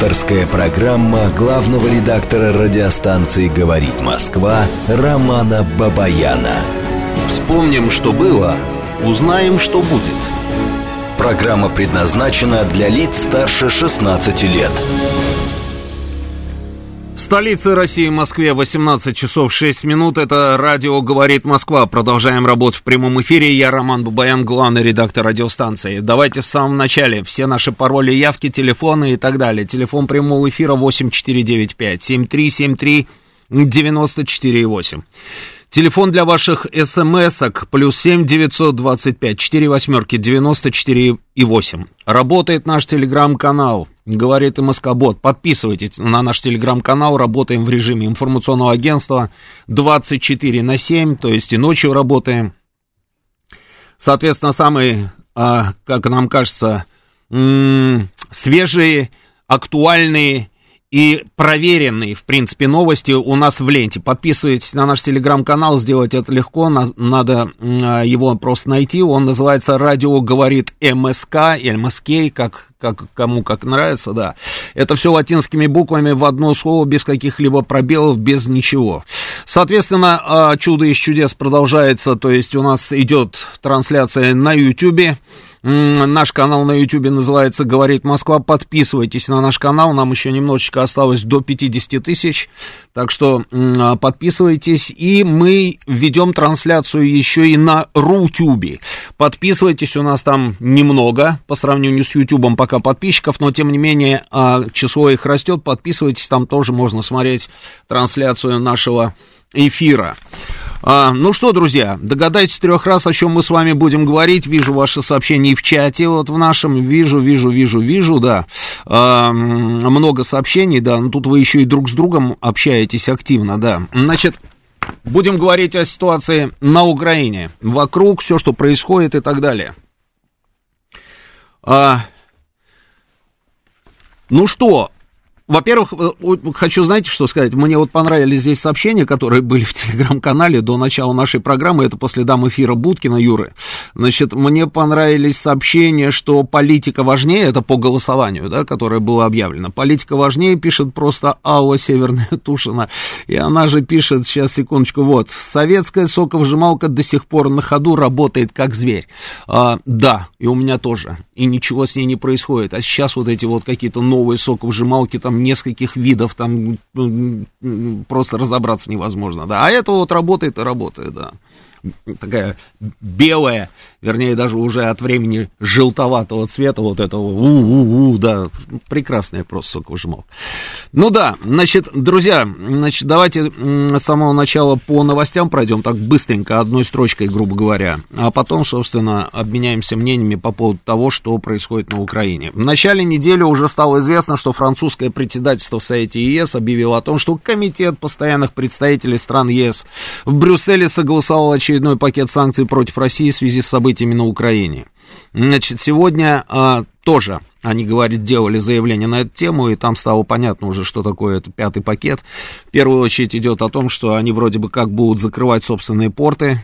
Авторская программа главного редактора радиостанции «Говорит Москва» Романа Бабаяна. Вспомним, что было, узнаем, что будет. Программа предназначена для лиц старше 16 лет. В столице России, Москве, 18 часов 6 минут. Это радио «Говорит Москва». Продолжаем работу в прямом эфире. Я Роман Бабаян, главный редактор радиостанции. Давайте в самом начале все наши пароли, явки, телефоны и так далее. Телефон прямого эфира 8495 7373 94,8. Телефон для ваших смс-ок плюс семь девятьсот двадцать пять четыре восьмерки девяносто четыре и восемь. Работает наш телеграм-канал, говорит и Москобот. Подписывайтесь на наш телеграм-канал, работаем в режиме информационного агентства 24 на 7, то есть и ночью работаем. Соответственно, самые, а, как нам кажется, свежие, актуальные и проверенные, в принципе, новости у нас в ленте. Подписывайтесь на наш телеграм-канал, сделать это легко, надо его просто найти. Он называется «Радио говорит МСК», или МСК, как, как, кому как нравится, да. Это все латинскими буквами в одно слово, без каких-либо пробелов, без ничего. Соответственно, а, чудо из чудес продолжается, то есть у нас идет трансляция на YouTube. Наш канал на YouTube называется «Говорит Москва». Подписывайтесь на наш канал, нам еще немножечко осталось до 50 тысяч, так что а, подписывайтесь. И мы ведем трансляцию еще и на Рутюбе. Подписывайтесь, у нас там немного по сравнению с Ютубом пока подписчиков, но тем не менее а, число их растет. Подписывайтесь, там тоже можно смотреть трансляцию нашего эфира. А, ну что, друзья, догадайтесь трех раз, о чем мы с вами будем говорить. Вижу ваши сообщения в чате, вот в нашем. Вижу, вижу, вижу, вижу, да. А, много сообщений, да. Но тут вы еще и друг с другом общаетесь активно, да. Значит, будем говорить о ситуации на Украине. Вокруг, все, что происходит и так далее. А, ну что, во-первых, э, хочу, знаете, что сказать? Мне вот понравились здесь сообщения, которые были в телеграм-канале до начала нашей программы. Это после дам эфира Будкина Юры. Значит, мне понравились сообщения, что политика важнее, это по голосованию, да, которое было объявлено. Политика важнее, пишет просто Алла Северная Тушина. И она же пишет, сейчас, секундочку, вот, советская соковыжималка до сих пор на ходу работает как зверь. А, да, и у меня тоже. И ничего с ней не происходит. А сейчас вот эти вот какие-то новые соковыжималки, там, нескольких видов, там просто разобраться невозможно, да. А это вот работает и работает, да. Такая белая, вернее, даже уже от времени желтоватого цвета, вот этого, у-у-у, да, прекрасная просто соковыжималка. Ну да, значит, друзья, значит, давайте с самого начала по новостям пройдем так быстренько, одной строчкой, грубо говоря, а потом, собственно, обменяемся мнениями по поводу того, что происходит на Украине. В начале недели уже стало известно, что французское председательство в Совете ЕС объявило о том, что Комитет постоянных представителей стран ЕС в Брюсселе согласовал очередной пакет санкций против России в связи с событиями событиями на Украине. Значит, сегодня а, тоже они, говорят, делали заявление на эту тему, и там стало понятно уже, что такое это пятый пакет. В первую очередь идет о том, что они вроде бы как будут закрывать собственные порты,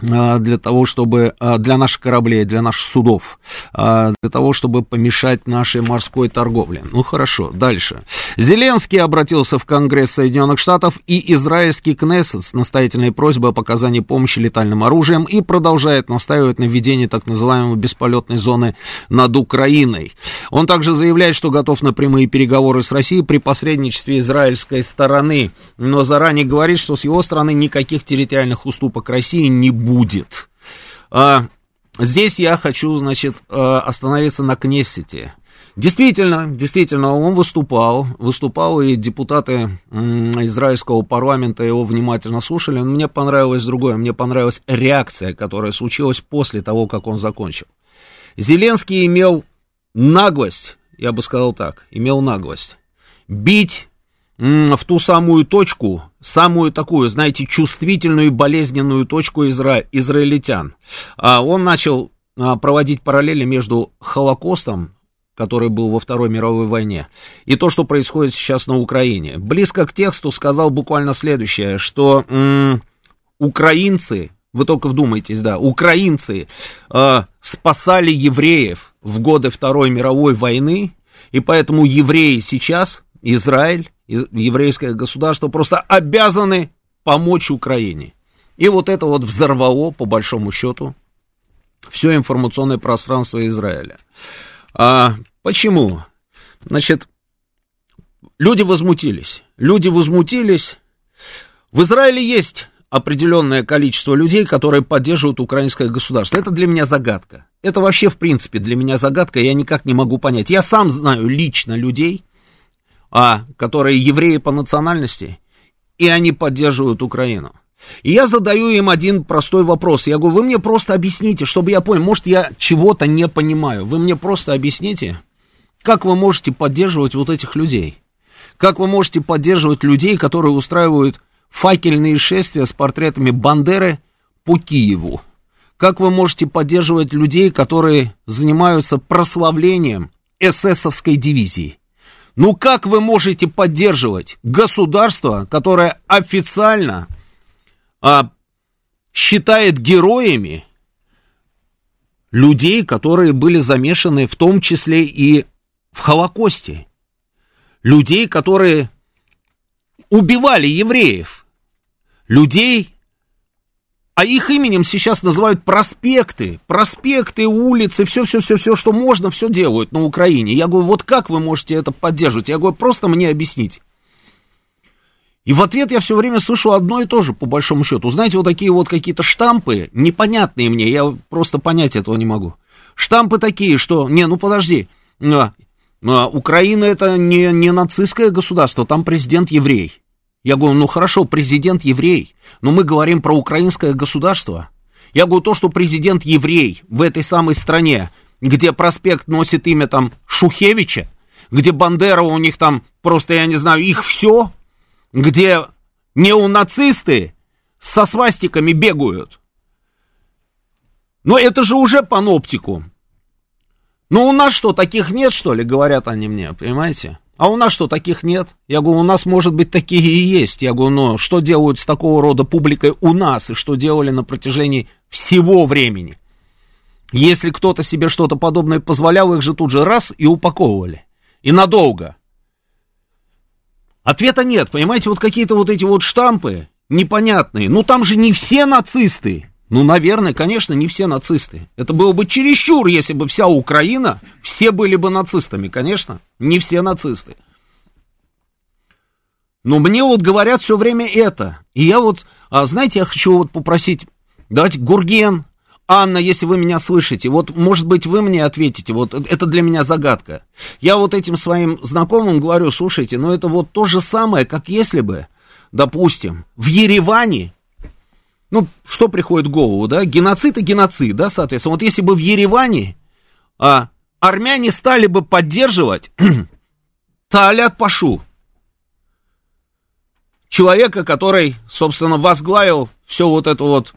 для того, чтобы, а, для наших кораблей, для наших судов, а, для того, чтобы помешать нашей морской торговле. Ну, хорошо, дальше. Зеленский обратился в Конгресс Соединенных Штатов и израильский Кнессет с настоятельной просьбой о показании помощи летальным оружием и продолжает настаивать на введении так называемой бесполетной зоны над Украиной. Он также заявляет, что готов на прямые переговоры с Россией при посредничестве израильской стороны, но заранее говорит, что с его стороны никаких территориальных уступок России не будет будет. А, здесь я хочу, значит, а, остановиться на Кнессете. Действительно, действительно, он выступал, выступал, и депутаты израильского парламента его внимательно слушали. Мне понравилось другое, мне понравилась реакция, которая случилась после того, как он закончил. Зеленский имел наглость, я бы сказал так, имел наглость бить в ту самую точку, самую такую, знаете, чувствительную и болезненную точку изра... израильтян. А он начал а, проводить параллели между Холокостом, который был во Второй мировой войне, и то, что происходит сейчас на Украине. Близко к тексту сказал буквально следующее, что м- украинцы, вы только вдумайтесь, да, украинцы э, спасали евреев в годы Второй мировой войны, И поэтому евреи сейчас, Израиль, еврейское государство просто обязаны помочь Украине. И вот это вот взорвало, по большому счету, все информационное пространство Израиля. А почему? Значит, люди возмутились. Люди возмутились. В Израиле есть определенное количество людей, которые поддерживают украинское государство. Это для меня загадка. Это вообще, в принципе, для меня загадка, я никак не могу понять. Я сам знаю лично людей, а, которые евреи по национальности, и они поддерживают Украину. И я задаю им один простой вопрос. Я говорю, вы мне просто объясните, чтобы я понял, может, я чего-то не понимаю. Вы мне просто объясните, как вы можете поддерживать вот этих людей? Как вы можете поддерживать людей, которые устраивают факельные шествия с портретами Бандеры по Киеву? Как вы можете поддерживать людей, которые занимаются прославлением эсэсовской дивизии? Ну как вы можете поддерживать государство, которое официально а, считает героями людей, которые были замешаны в том числе и в Холокосте? Людей, которые убивали евреев, людей, а их именем сейчас называют проспекты, проспекты, улицы, все-все-все-все, что можно, все делают на Украине. Я говорю, вот как вы можете это поддерживать? Я говорю, просто мне объясните. И в ответ я все время слышу одно и то же, по большому счету. Знаете, вот такие вот какие-то штампы, непонятные мне, я просто понять этого не могу. Штампы такие, что, не, ну подожди, а, а, Украина это не, не нацистское государство, там президент еврей. Я говорю, ну хорошо, президент еврей, но мы говорим про украинское государство. Я говорю, то, что президент еврей в этой самой стране, где проспект носит имя там Шухевича, где Бандера у них там просто, я не знаю, их все, где неонацисты со свастиками бегают. Но это же уже паноптику. Ну, у нас что, таких нет, что ли, говорят они мне, понимаете? А у нас что, таких нет? Я говорю, у нас, может быть, такие и есть. Я говорю, но что делают с такого рода публикой у нас, и что делали на протяжении всего времени? Если кто-то себе что-то подобное позволял, их же тут же раз и упаковывали. И надолго. Ответа нет, понимаете, вот какие-то вот эти вот штампы непонятные. Ну, там же не все нацисты. Ну, наверное, конечно, не все нацисты. Это было бы чересчур, если бы вся Украина, все были бы нацистами, конечно. Не все нацисты. Но мне вот говорят все время это. И я вот, а знаете, я хочу вот попросить, давайте, Гурген, Анна, если вы меня слышите, вот, может быть, вы мне ответите, вот, это для меня загадка. Я вот этим своим знакомым говорю, слушайте, ну, это вот то же самое, как если бы, допустим, в Ереване ну, что приходит в голову, да? Геноцид и геноцид, да, соответственно. Вот если бы в Ереване а, армяне стали бы поддерживать Таалят Пашу, человека, который, собственно, возглавил всю вот эту вот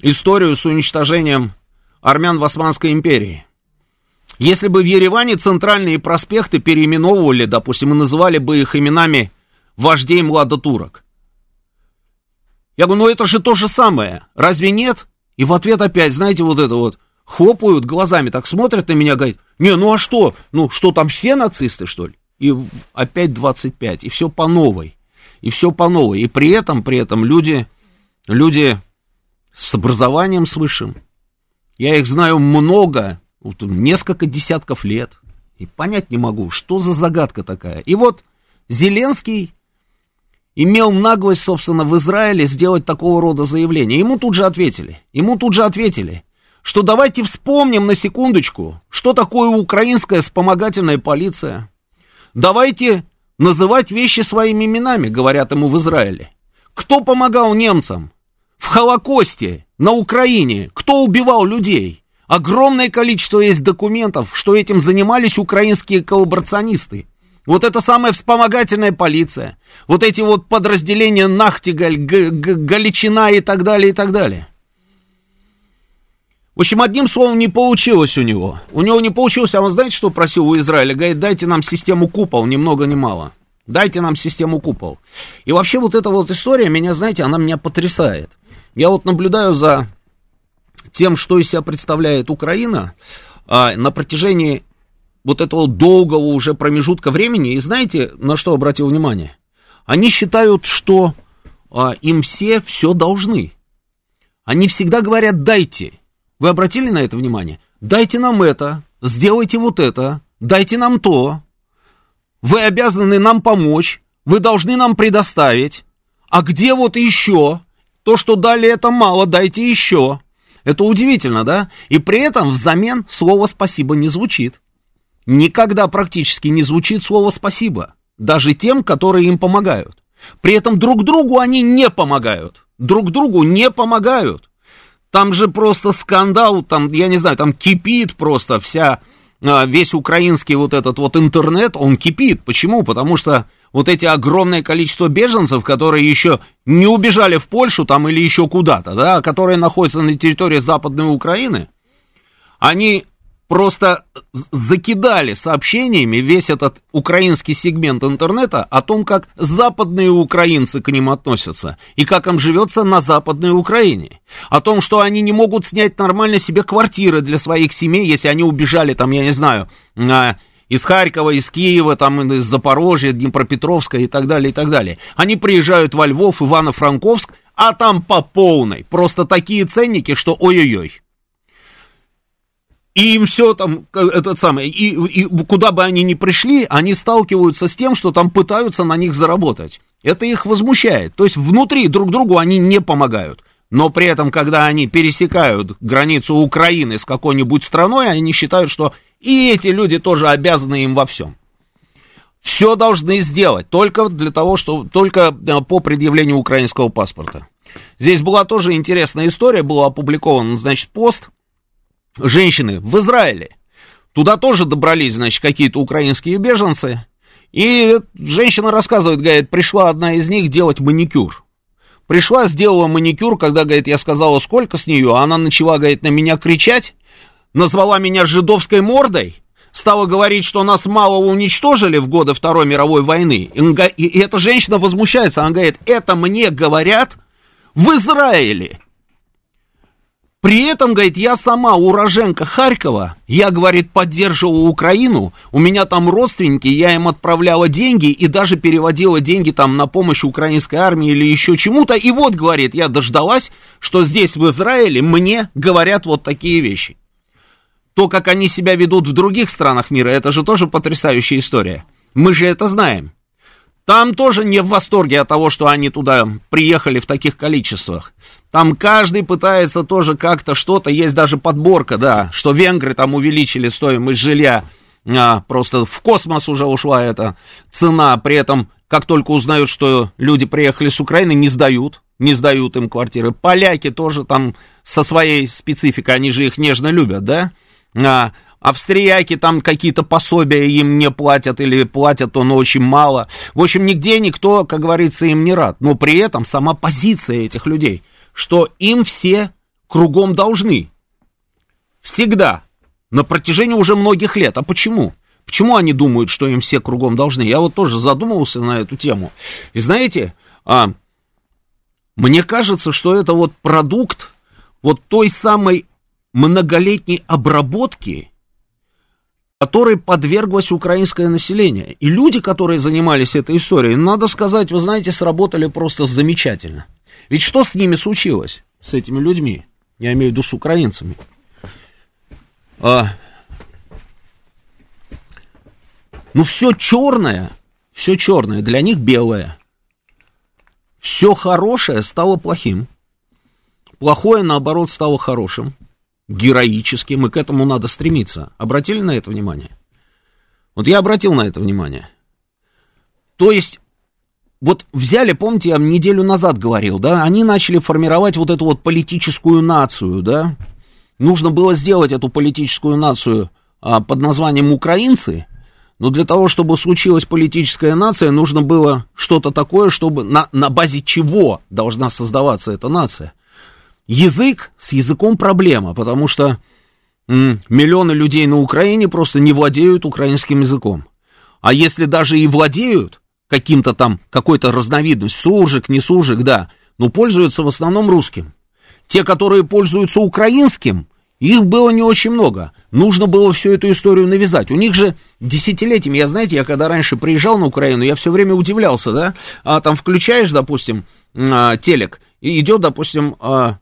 историю с уничтожением армян в Османской империи. Если бы в Ереване центральные проспекты переименовывали, допустим, и называли бы их именами вождей младотурок, я говорю, ну это же то же самое, разве нет? И в ответ опять, знаете, вот это вот, хлопают глазами, так смотрят на меня, говорят, не, ну а что, ну что там все нацисты, что ли? И опять 25, и все по новой, и все по новой. И при этом, при этом люди, люди с образованием с я их знаю много, вот, несколько десятков лет, и понять не могу, что за загадка такая. И вот Зеленский имел наглость, собственно, в Израиле сделать такого рода заявление. Ему тут же ответили, ему тут же ответили, что давайте вспомним на секундочку, что такое украинская вспомогательная полиция. Давайте называть вещи своими именами, говорят ему в Израиле. Кто помогал немцам в Холокосте на Украине? Кто убивал людей? Огромное количество есть документов, что этим занимались украинские коллаборационисты. Вот это самая вспомогательная полиция. Вот эти вот подразделения Нахтигаль, Г Г Галичина и так далее, и так далее. В общем, одним словом, не получилось у него. У него не получилось, а он знаете, что просил у Израиля? Говорит, дайте нам систему купол, ни много ни мало. Дайте нам систему купол. И вообще вот эта вот история меня, знаете, она меня потрясает. Я вот наблюдаю за тем, что из себя представляет Украина а, на протяжении вот этого долгого уже промежутка времени. И знаете, на что обратил внимание? Они считают, что а, им все все должны. Они всегда говорят «дайте». Вы обратили на это внимание? Дайте нам это, сделайте вот это, дайте нам то. Вы обязаны нам помочь, вы должны нам предоставить. А где вот еще? То, что дали, это мало, дайте еще. Это удивительно, да? И при этом взамен слово «спасибо» не звучит. Никогда практически не звучит слово «спасибо», даже тем, которые им помогают. При этом друг другу они не помогают. Друг другу не помогают. Там же просто скандал, там, я не знаю, там кипит просто вся, а, весь украинский вот этот вот интернет, он кипит. Почему? Потому что вот эти огромное количество беженцев, которые еще не убежали в Польшу там или еще куда-то, да, которые находятся на территории Западной Украины, они просто закидали сообщениями весь этот украинский сегмент интернета о том, как западные украинцы к ним относятся и как им живется на Западной Украине. О том, что они не могут снять нормально себе квартиры для своих семей, если они убежали там, я не знаю, из Харькова, из Киева, там, из Запорожья, Днепропетровска и так далее, и так далее. Они приезжают во Львов, Ивано-Франковск, а там по полной. Просто такие ценники, что ой-ой-ой. И им все там, этот самый, и, и куда бы они ни пришли, они сталкиваются с тем, что там пытаются на них заработать. Это их возмущает. То есть внутри друг другу они не помогают. Но при этом, когда они пересекают границу Украины с какой-нибудь страной, они считают, что и эти люди тоже обязаны им во всем. Все должны сделать только для того, что только э, по предъявлению украинского паспорта. Здесь была тоже интересная история, был опубликован, значит, пост женщины в Израиле. Туда тоже добрались, значит, какие-то украинские беженцы. И женщина рассказывает, говорит, пришла одна из них делать маникюр. Пришла, сделала маникюр, когда, говорит, я сказала, сколько с нее, она начала, говорит, на меня кричать, назвала меня жидовской мордой, стала говорить, что нас мало уничтожили в годы Второй мировой войны. И эта женщина возмущается, она говорит, это мне говорят в Израиле. При этом, говорит, я сама уроженка Харькова, я, говорит, поддерживала Украину, у меня там родственники, я им отправляла деньги и даже переводила деньги там на помощь украинской армии или еще чему-то. И вот, говорит, я дождалась, что здесь в Израиле мне говорят вот такие вещи. То, как они себя ведут в других странах мира, это же тоже потрясающая история. Мы же это знаем. Там тоже не в восторге от того, что они туда приехали в таких количествах. Там каждый пытается тоже как-то что-то, есть даже подборка, да, что венгры там увеличили стоимость жилья, а, просто в космос уже ушла эта цена, при этом, как только узнают, что люди приехали с Украины, не сдают, не сдают им квартиры. Поляки тоже там со своей спецификой, они же их нежно любят, да, а, Австрияки там какие-то пособия им не платят или платят, но очень мало. В общем, нигде никто, как говорится, им не рад. Но при этом сама позиция этих людей, что им все кругом должны. Всегда. На протяжении уже многих лет. А почему? Почему они думают, что им все кругом должны? Я вот тоже задумывался на эту тему. И знаете, а, мне кажется, что это вот продукт вот той самой многолетней обработки которой подверглось украинское население. И люди, которые занимались этой историей, надо сказать, вы знаете, сработали просто замечательно. Ведь что с ними случилось, с этими людьми? Я имею в виду с украинцами. А, ну, все черное, все черное, для них белое. Все хорошее стало плохим. Плохое, наоборот, стало хорошим героическим, и к этому надо стремиться. Обратили на это внимание? Вот я обратил на это внимание. То есть, вот взяли, помните, я неделю назад говорил, да, они начали формировать вот эту вот политическую нацию, да, нужно было сделать эту политическую нацию а, под названием украинцы, но для того, чтобы случилась политическая нация, нужно было что-то такое, чтобы на, на базе чего должна создаваться эта нация – Язык, с языком проблема, потому что м, миллионы людей на Украине просто не владеют украинским языком. А если даже и владеют каким-то там, какой-то разновидностью, суржик, не суржик, да, но пользуются в основном русским. Те, которые пользуются украинским Их было не очень много. Нужно было всю эту историю навязать. У них же десятилетиями, я, знаете, я когда раньше приезжал на Украину, я все время удивлялся, да, а там включаешь, допустим, а, телек, и идет, допустим, а,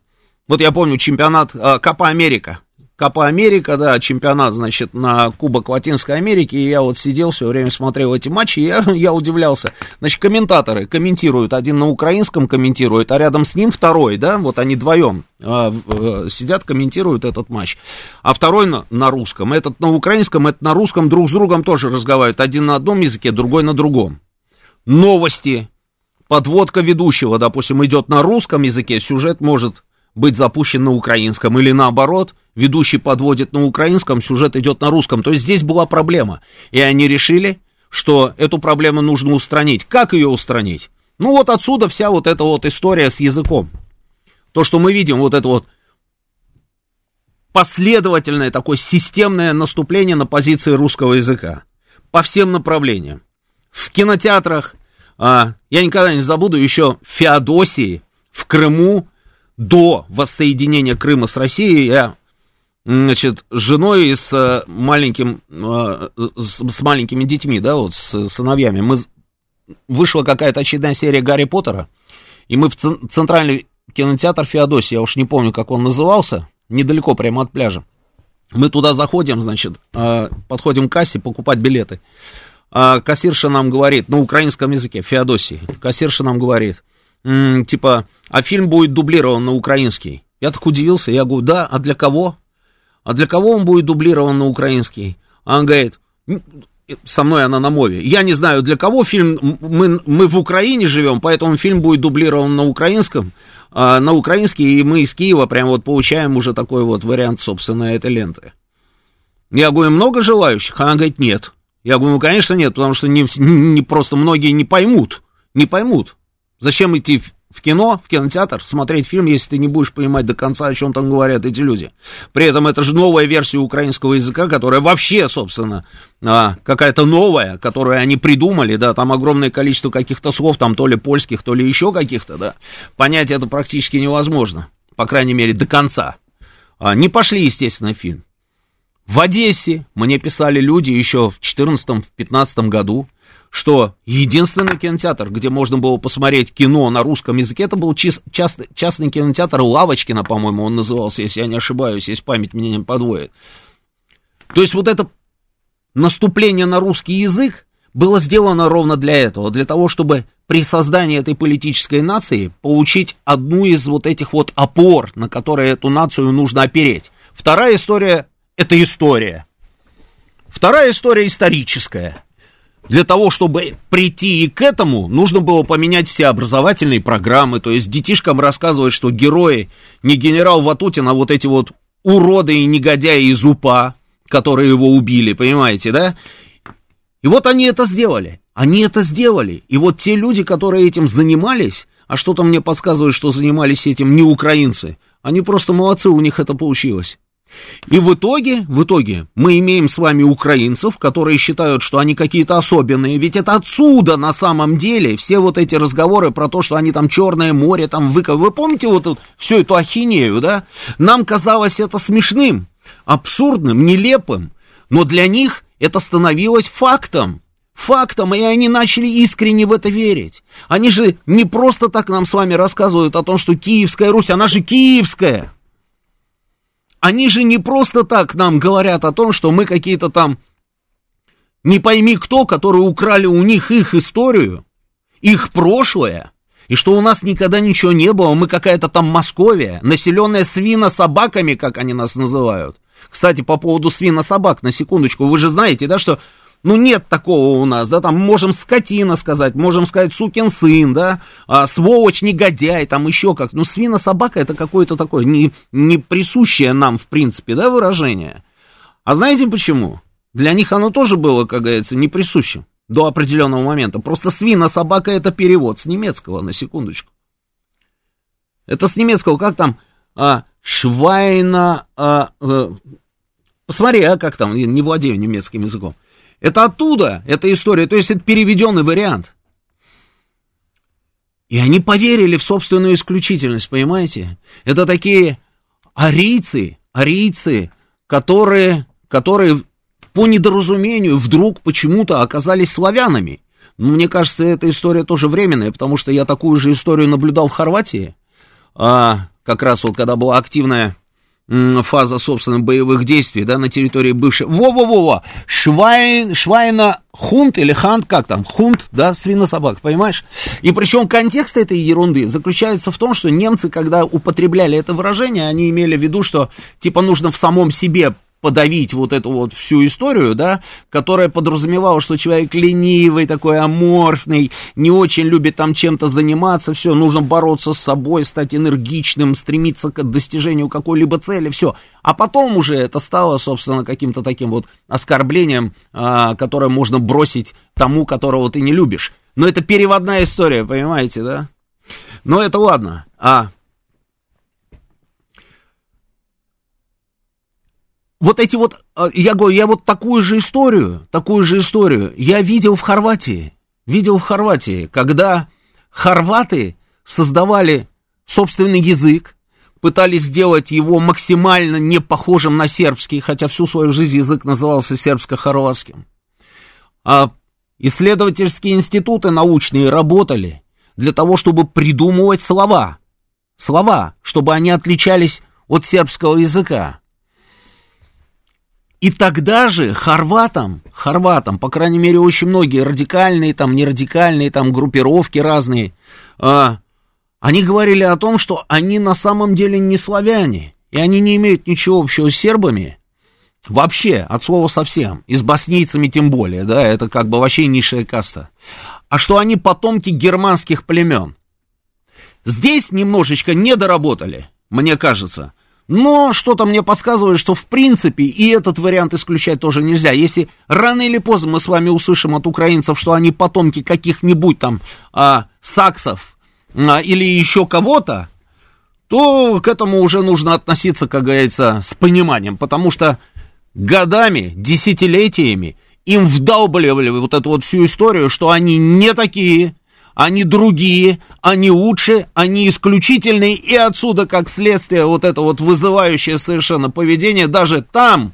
вот я помню чемпионат а, Капа Америка, Копа Америка, да, чемпионат, значит, на Кубок Латинской Америки, и я вот сидел все время смотрел эти матчи, и я, я удивлялся. Значит, комментаторы комментируют, один на украинском комментирует, а рядом с ним второй, да, вот они вдвоем а, а, сидят, комментируют этот матч. А второй на, на русском, этот на украинском, этот на русском, друг с другом тоже разговаривают, один на одном языке, другой на другом. Новости, подводка ведущего, допустим, идет на русском языке, сюжет может быть запущен на украинском, или наоборот, ведущий подводит на украинском, сюжет идет на русском. То есть здесь была проблема. И они решили, что эту проблему нужно устранить. Как ее устранить? Ну вот отсюда вся вот эта вот история с языком. То, что мы видим, вот это вот последовательное такое системное наступление на позиции русского языка по всем направлениям. В кинотеатрах, а, я никогда не забуду, еще в Феодосии, в Крыму до воссоединения Крыма с Россией я значит, с женой и с э, маленьким, э, с, маленькими детьми, да, вот с сыновьями, мы, вышла какая-то очередная серия Гарри Поттера, и мы в центральный кинотеатр Феодосия, я уж не помню, как он назывался, недалеко прямо от пляжа. Мы туда заходим, значит, э, подходим к кассе покупать билеты. А кассирша нам говорит, на украинском языке, Феодосии, кассирша нам говорит, типа, а фильм будет дублирован на украинский. Я так удивился, я говорю, да, а для кого? А для кого он будет дублирован на украинский? А он говорит, со мной она на мове. Я не знаю, для кого фильм, мы, мы в Украине живем, поэтому фильм будет дублирован на украинском, а, на украинский, и мы из Киева прям вот получаем уже такой вот вариант, собственно, этой ленты. Я говорю, много желающих? А она говорит, нет. Я говорю, ну, конечно, нет, потому что не, не просто многие не поймут, не поймут. Зачем идти в, в кино, в кинотеатр, смотреть фильм, если ты не будешь понимать до конца, о чем там говорят эти люди? При этом это же новая версия украинского языка, которая вообще, собственно, а, какая-то новая, которую они придумали, да, там огромное количество каких-то слов, там то ли польских, то ли еще каких-то, да. Понять это практически невозможно, по крайней мере, до конца. А, не пошли, естественно, фильм. В Одессе мне писали люди еще в 2014-2015 году, что единственный кинотеатр, где можно было посмотреть кино на русском языке, это был чис- частный, частный кинотеатр Лавочкина, по-моему, он назывался, если я не ошибаюсь, если память меня не подводит. То есть вот это наступление на русский язык было сделано ровно для этого, для того, чтобы при создании этой политической нации получить одну из вот этих вот опор, на которые эту нацию нужно опереть. Вторая история – это история. Вторая история историческая – для того, чтобы прийти и к этому, нужно было поменять все образовательные программы, то есть детишкам рассказывать, что герои не генерал Ватутин, а вот эти вот уроды и негодяи из УПА, которые его убили, понимаете, да? И вот они это сделали, они это сделали. И вот те люди, которые этим занимались, а что-то мне подсказывает, что занимались этим не украинцы, они просто молодцы, у них это получилось. И в итоге, в итоге мы имеем с вами украинцев, которые считают, что они какие-то особенные, ведь это отсюда на самом деле все вот эти разговоры про то, что они там Черное море, там выков. Вы помните вот эту, всю эту ахинею, да? Нам казалось это смешным, абсурдным, нелепым, но для них это становилось фактом. Фактом, и они начали искренне в это верить. Они же не просто так нам с вами рассказывают о том, что Киевская Русь, она же Киевская. Они же не просто так нам говорят о том, что мы какие-то там не пойми кто, которые украли у них их историю, их прошлое, и что у нас никогда ничего не было, мы какая-то там Московия, населенная свино-собаками, как они нас называют. Кстати, по поводу свино-собак, на секундочку, вы же знаете, да, что ну, нет такого у нас, да, там можем скотина сказать, можем сказать сукин сын, да, а, сволочь, негодяй, там еще как. Ну, свина-собака это какое-то такое не, не присущее нам, в принципе, да, выражение. А знаете почему? Для них оно тоже было, как говорится, не присущим до определенного момента. Просто свина-собака это перевод с немецкого, на секундочку. Это с немецкого, как там, а, швайна, а, а, посмотри, а, как там, не владею немецким языком. Это оттуда, эта история, то есть это переведенный вариант. И они поверили в собственную исключительность, понимаете? Это такие арийцы, арийцы, которые, которые по недоразумению вдруг почему-то оказались славянами. Ну, мне кажется, эта история тоже временная, потому что я такую же историю наблюдал в Хорватии, а, как раз вот когда была активная фаза, собственно, боевых действий, да, на территории бывшей... Во-во-во-во! Швайн, Швайна Хунт или Хант, как там? Хунт, да, свинособак, понимаешь? И причем контекст этой ерунды заключается в том, что немцы, когда употребляли это выражение, они имели в виду, что, типа, нужно в самом себе подавить вот эту вот всю историю, да, которая подразумевала, что человек ленивый, такой аморфный, не очень любит там чем-то заниматься, все, нужно бороться с собой, стать энергичным, стремиться к достижению какой-либо цели, все. А потом уже это стало, собственно, каким-то таким вот оскорблением, а, которое можно бросить тому, которого ты не любишь. Но это переводная история, понимаете, да? Но это ладно. А вот эти вот, а, я говорю, я вот такую же историю, такую же историю я видел в Хорватии. Видел в Хорватии, когда хорваты создавали собственный язык, пытались сделать его максимально не похожим на сербский, хотя всю свою жизнь язык назывался сербско-хорватским. А исследовательские институты научные работали для того, чтобы придумывать слова. Слова, чтобы они отличались от сербского языка. И тогда же хорватам, хорватам, по крайней мере, очень многие радикальные, там, нерадикальные, там, группировки разные, а, они говорили о том, что они на самом деле не славяне, и они не имеют ничего общего с сербами, вообще, от слова совсем, и с боснийцами тем более, да, это как бы вообще низшая каста, а что они потомки германских племен. Здесь немножечко недоработали, мне кажется, но что-то мне подсказывает, что в принципе и этот вариант исключать тоже нельзя. Если рано или поздно мы с вами услышим от украинцев, что они потомки каких-нибудь там а, саксов а, или еще кого-то, то к этому уже нужно относиться, как говорится, с пониманием, потому что годами, десятилетиями им вдалбливали вот эту вот всю историю, что они не такие, они другие, они лучше, они исключительные, и отсюда, как следствие, вот это вот вызывающее совершенно поведение, даже там,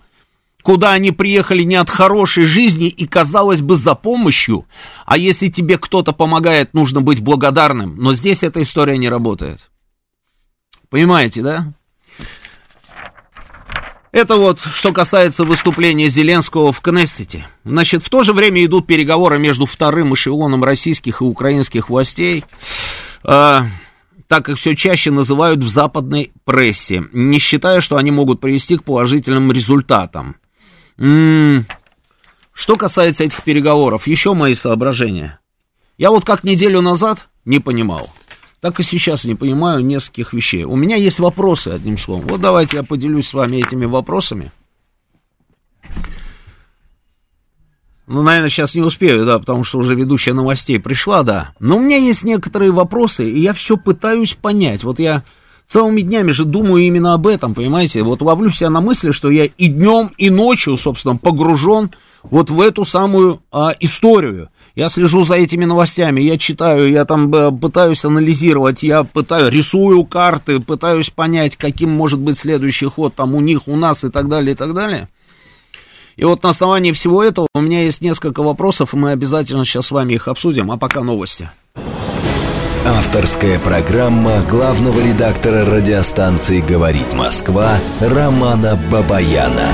куда они приехали не от хорошей жизни и, казалось бы, за помощью, а если тебе кто-то помогает, нужно быть благодарным, но здесь эта история не работает. Понимаете, да? Это вот что касается выступления Зеленского в Кнессете. Значит, в то же время идут переговоры между вторым эшелоном российских и украинских властей, э, так как все чаще называют в западной прессе, не считая, что они могут привести к положительным результатам. М-м- что касается этих переговоров, еще мои соображения. Я вот как неделю назад не понимал так и сейчас не понимаю нескольких вещей. У меня есть вопросы, одним словом. Вот давайте я поделюсь с вами этими вопросами. Ну, наверное, сейчас не успею, да, потому что уже ведущая новостей пришла, да. Но у меня есть некоторые вопросы, и я все пытаюсь понять. Вот я целыми днями же думаю именно об этом, понимаете? Вот ловлю себя на мысли, что я и днем, и ночью, собственно, погружен вот в эту самую а, историю. Я слежу за этими новостями, я читаю, я там э, пытаюсь анализировать, я пытаю, рисую карты, пытаюсь понять, каким может быть следующий ход там у них, у нас и так далее, и так далее. И вот на основании всего этого у меня есть несколько вопросов, и мы обязательно сейчас с вами их обсудим, а пока новости. Авторская программа главного редактора радиостанции «Говорит Москва» Романа Бабаяна.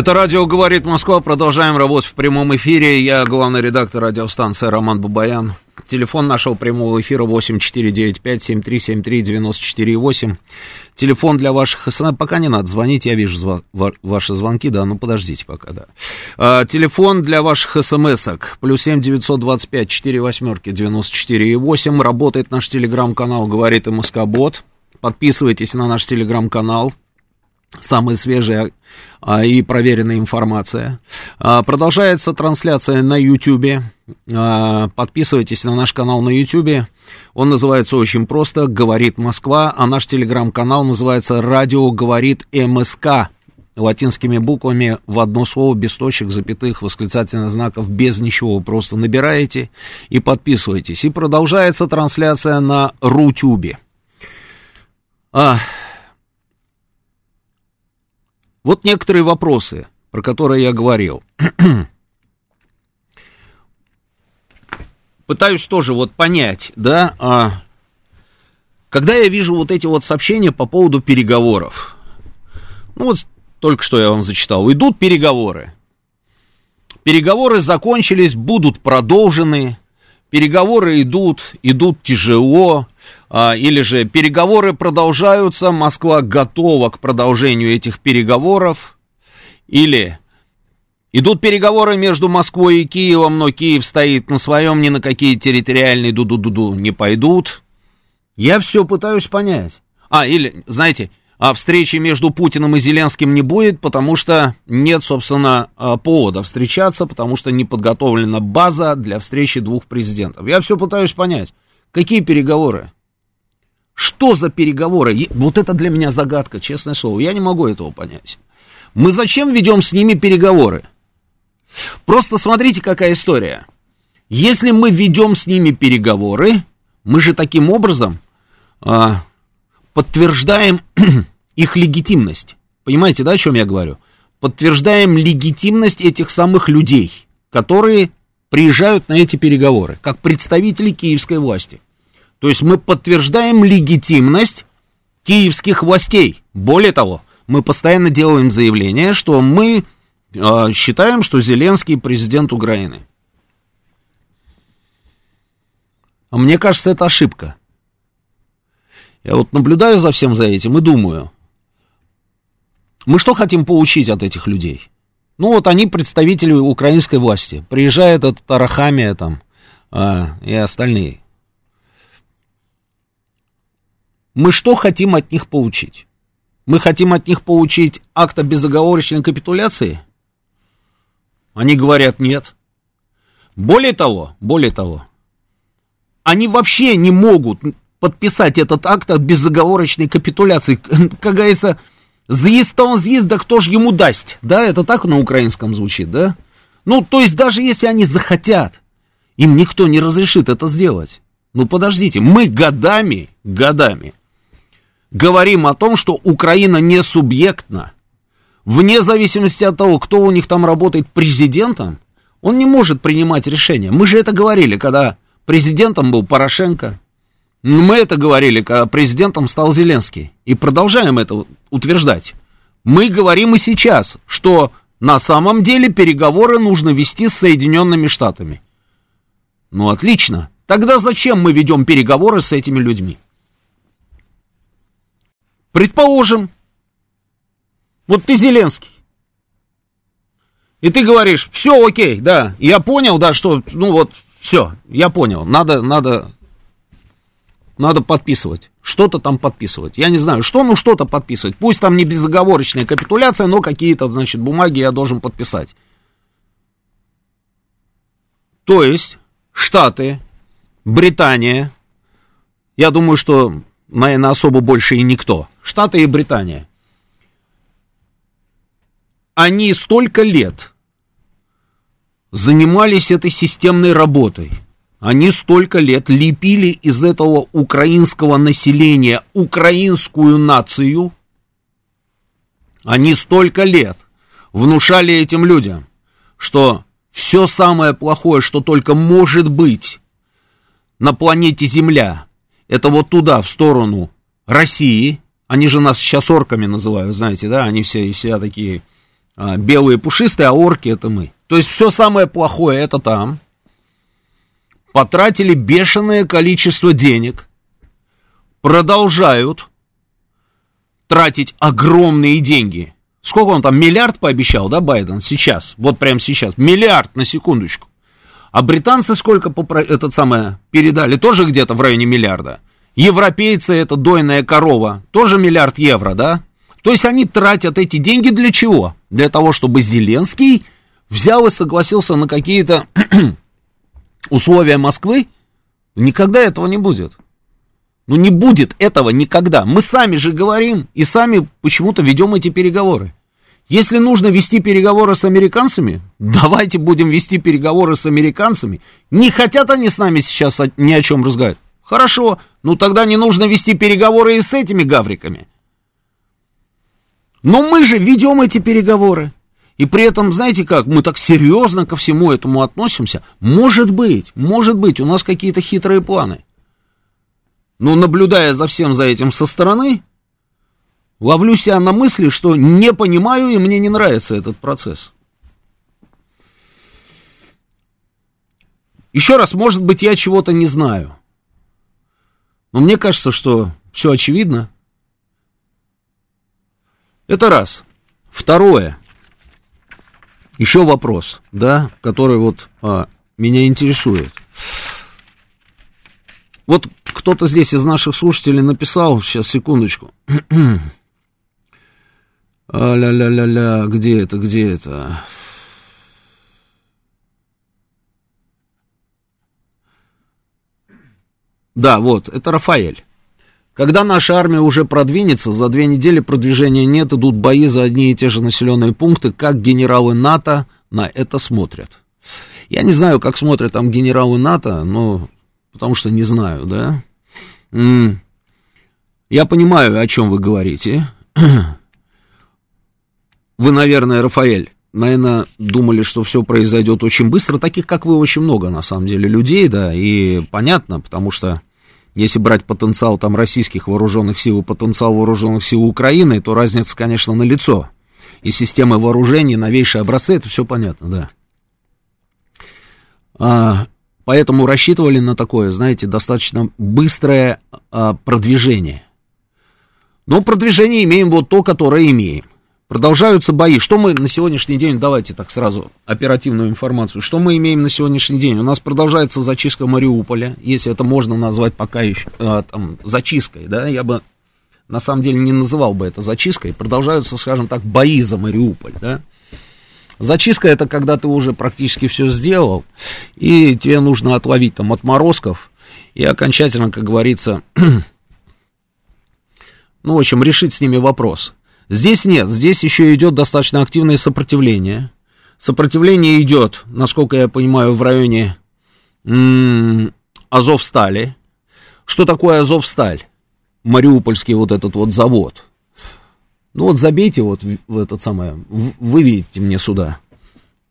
Это радио «Говорит Москва». Продолжаем работать в прямом эфире. Я главный редактор радиостанции Роман Бабаян. Телефон нашего прямого эфира 8495-7373-94-8. Телефон для ваших смс. Пока не надо звонить, я вижу ваши звонки, да, ну подождите пока, да. А, телефон для ваших смс-ок. Плюс 7 925 4 восьмерки 94 8. Работает наш телеграм-канал «Говорит МСК Бот». Подписывайтесь на наш телеграм-канал самая свежая а, и проверенная информация. А, продолжается трансляция на YouTube. А, подписывайтесь на наш канал на YouTube. Он называется очень просто «Говорит Москва», а наш телеграм-канал называется «Радио говорит МСК» латинскими буквами в одно слово, без точек, запятых, восклицательных знаков, без ничего. Просто набираете и подписывайтесь. И продолжается трансляция на Рутюбе. А, вот некоторые вопросы, про которые я говорил. Пытаюсь тоже вот понять, да, а, когда я вижу вот эти вот сообщения по поводу переговоров, ну вот только что я вам зачитал, идут переговоры. Переговоры закончились, будут продолжены. Переговоры идут, идут тяжело. А, или же переговоры продолжаются, Москва готова к продолжению этих переговоров. Или идут переговоры между Москвой и Киевом, но Киев стоит на своем, ни на какие территориальные ду-ду-ду-ду не пойдут. Я все пытаюсь понять. А, или, знаете, а встречи между Путиным и Зеленским не будет, потому что нет, собственно, а, повода встречаться, потому что не подготовлена база для встречи двух президентов. Я все пытаюсь понять. Какие переговоры? Что за переговоры? Вот это для меня загадка, честное слово. Я не могу этого понять. Мы зачем ведем с ними переговоры? Просто смотрите, какая история. Если мы ведем с ними переговоры, мы же таким образом а, подтверждаем их легитимность. Понимаете, да, о чем я говорю? Подтверждаем легитимность этих самых людей, которые приезжают на эти переговоры, как представители киевской власти. То есть мы подтверждаем легитимность киевских властей. Более того, мы постоянно делаем заявление, что мы э, считаем, что Зеленский президент Украины. А мне кажется, это ошибка. Я вот наблюдаю за всем за этим и думаю, мы что хотим получить от этих людей? Ну вот они представители украинской власти. Приезжает этот Арахамия там а, и остальные. Мы что хотим от них получить? Мы хотим от них получить акт о безоговорочной капитуляции? Они говорят нет. Более того, более того, они вообще не могут подписать этот акт о безоговорочной капитуляции. Как говорится, заезд-то он заезд, да кто же ему даст? Да, это так на украинском звучит, да? Ну, то есть даже если они захотят, им никто не разрешит это сделать. Ну, подождите, мы годами, годами говорим о том, что Украина не субъектна. Вне зависимости от того, кто у них там работает президентом, он не может принимать решения. Мы же это говорили, когда президентом был Порошенко, мы это говорили, когда президентом стал Зеленский. И продолжаем это утверждать. Мы говорим и сейчас, что на самом деле переговоры нужно вести с Соединенными Штатами. Ну, отлично. Тогда зачем мы ведем переговоры с этими людьми? Предположим, вот ты Зеленский. И ты говоришь, все окей, да, я понял, да, что, ну вот, все, я понял, надо, надо надо подписывать. Что-то там подписывать. Я не знаю, что, ну что-то подписывать. Пусть там не безоговорочная капитуляция, но какие-то, значит, бумаги я должен подписать. То есть, Штаты, Британия, я думаю, что, наверное, особо больше и никто. Штаты и Британия. Они столько лет занимались этой системной работой – они столько лет лепили из этого украинского населения украинскую нацию. Они столько лет внушали этим людям, что все самое плохое, что только может быть на планете Земля, это вот туда, в сторону России. Они же нас сейчас орками называют, знаете, да, они все себя такие а, белые пушистые, а орки это мы. То есть все самое плохое это там – потратили бешеное количество денег, продолжают тратить огромные деньги. Сколько он там, миллиард пообещал, да, Байден, сейчас, вот прямо сейчас, миллиард на секундочку. А британцы сколько этот самое передали, тоже где-то в районе миллиарда. Европейцы, это дойная корова, тоже миллиард евро, да? То есть они тратят эти деньги для чего? Для того, чтобы Зеленский взял и согласился на какие-то условия Москвы, никогда этого не будет. Ну не будет этого никогда. Мы сами же говорим и сами почему-то ведем эти переговоры. Если нужно вести переговоры с американцами, давайте будем вести переговоры с американцами. Не хотят они с нами сейчас ни о чем разговаривать. Хорошо, ну тогда не нужно вести переговоры и с этими гавриками. Но мы же ведем эти переговоры. И при этом, знаете как, мы так серьезно ко всему этому относимся. Может быть, может быть, у нас какие-то хитрые планы. Но наблюдая за всем за этим со стороны, ловлю себя на мысли, что не понимаю и мне не нравится этот процесс. Еще раз, может быть, я чего-то не знаю. Но мне кажется, что все очевидно. Это раз. Второе. Еще вопрос, да, который вот а, меня интересует. Вот кто-то здесь из наших слушателей написал, сейчас, секундочку. А-ля-ля-ля-ля, где это, где это? Да, вот, это Рафаэль. Когда наша армия уже продвинется, за две недели продвижения нет, идут бои за одни и те же населенные пункты, как генералы НАТО на это смотрят. Я не знаю, как смотрят там генералы НАТО, но потому что не знаю, да. Я понимаю, о чем вы говорите. Вы, наверное, Рафаэль, наверное, думали, что все произойдет очень быстро. Таких, как вы, очень много, на самом деле, людей, да, и понятно, потому что если брать потенциал там российских вооруженных сил и потенциал вооруженных сил Украины, то разница, конечно, на лицо. И системы вооружений, новейшие образцы, это все понятно, да. А, Поэтому рассчитывали на такое, знаете, достаточно быстрое а, продвижение. Но продвижение имеем вот то, которое имеем. Продолжаются бои. Что мы на сегодняшний день, давайте так сразу оперативную информацию, что мы имеем на сегодняшний день? У нас продолжается зачистка Мариуполя, если это можно назвать пока еще а, там, зачисткой, да, я бы на самом деле не называл бы это зачисткой. Продолжаются, скажем так, бои за Мариуполь, да. Зачистка это когда ты уже практически все сделал, и тебе нужно отловить там отморозков и окончательно, как говорится, ну, в общем, решить с ними вопрос. Здесь нет, здесь еще идет достаточно активное сопротивление. Сопротивление идет, насколько я понимаю, в районе м- Азовстали. Что такое Азовсталь? Мариупольский вот этот вот завод – ну вот забейте вот в этот самое, выведите мне сюда.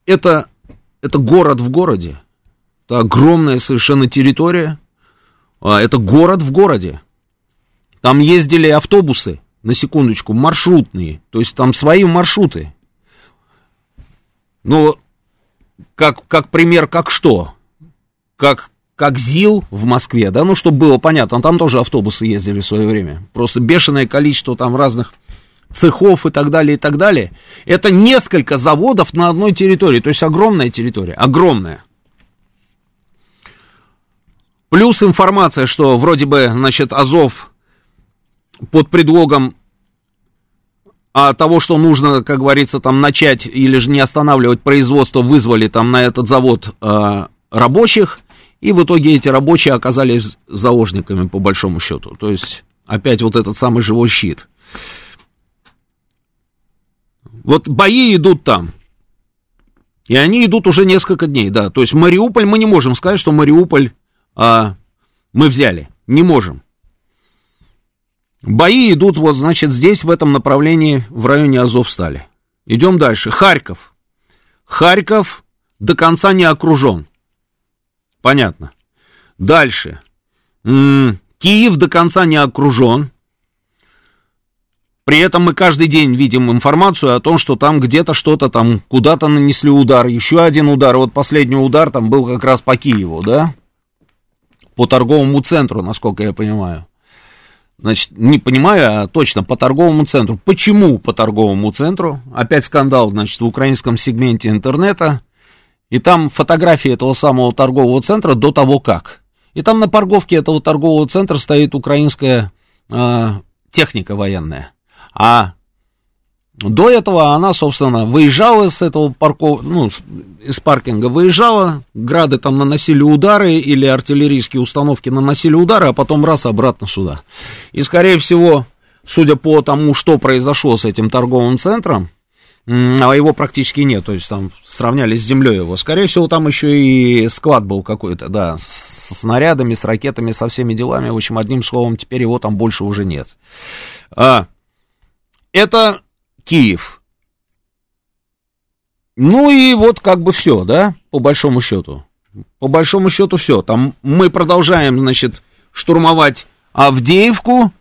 Это, это город в городе. Это огромная совершенно территория. А, это город в городе. Там ездили автобусы, на секундочку, маршрутные. То есть там свои маршруты. Ну, как, как пример, как что? Как, как ЗИЛ в Москве, да, ну, чтобы было понятно, там тоже автобусы ездили в свое время. Просто бешеное количество там разных цехов и так далее, и так далее. Это несколько заводов на одной территории, то есть огромная территория, огромная. Плюс информация, что вроде бы, значит, Азов под предлогом а того, что нужно, как говорится, там начать или же не останавливать производство, вызвали там на этот завод э, рабочих, и в итоге эти рабочие оказались заложниками, по большому счету. То есть, опять вот этот самый живой щит. Вот бои идут там. И они идут уже несколько дней, да. То есть Мариуполь, мы не можем сказать, что Мариуполь а, мы взяли. Не можем. Бои идут вот, значит, здесь, в этом направлении, в районе Азовстали. Идем дальше. Харьков. Харьков до конца не окружен. Понятно. Дальше. М-м, Киев до конца не окружен. При этом мы каждый день видим информацию о том, что там где-то что-то там, куда-то нанесли удар, еще один удар. Вот последний удар там был как раз по Киеву, да? По торговому центру, насколько я понимаю. Значит, не понимаю, а точно по торговому центру. Почему по торговому центру? Опять скандал, значит, в украинском сегменте интернета. И там фотографии этого самого торгового центра до того как. И там на парковке этого торгового центра стоит украинская э, техника военная. А до этого она, собственно, выезжала с этого парков, ну, из паркинга выезжала, грады там наносили удары или артиллерийские установки наносили удары, а потом раз обратно сюда. И, скорее всего, судя по тому, что произошло с этим торговым центром, а его практически нет, то есть там сравняли с землей его. Скорее всего, там еще и склад был какой-то, да, с снарядами, с ракетами, со всеми делами. В общем, одним словом, теперь его там больше уже нет. А, это Киев. Ну и вот как бы все, да, по большому счету. По большому счету все. Там мы продолжаем, значит, штурмовать Авдеевку.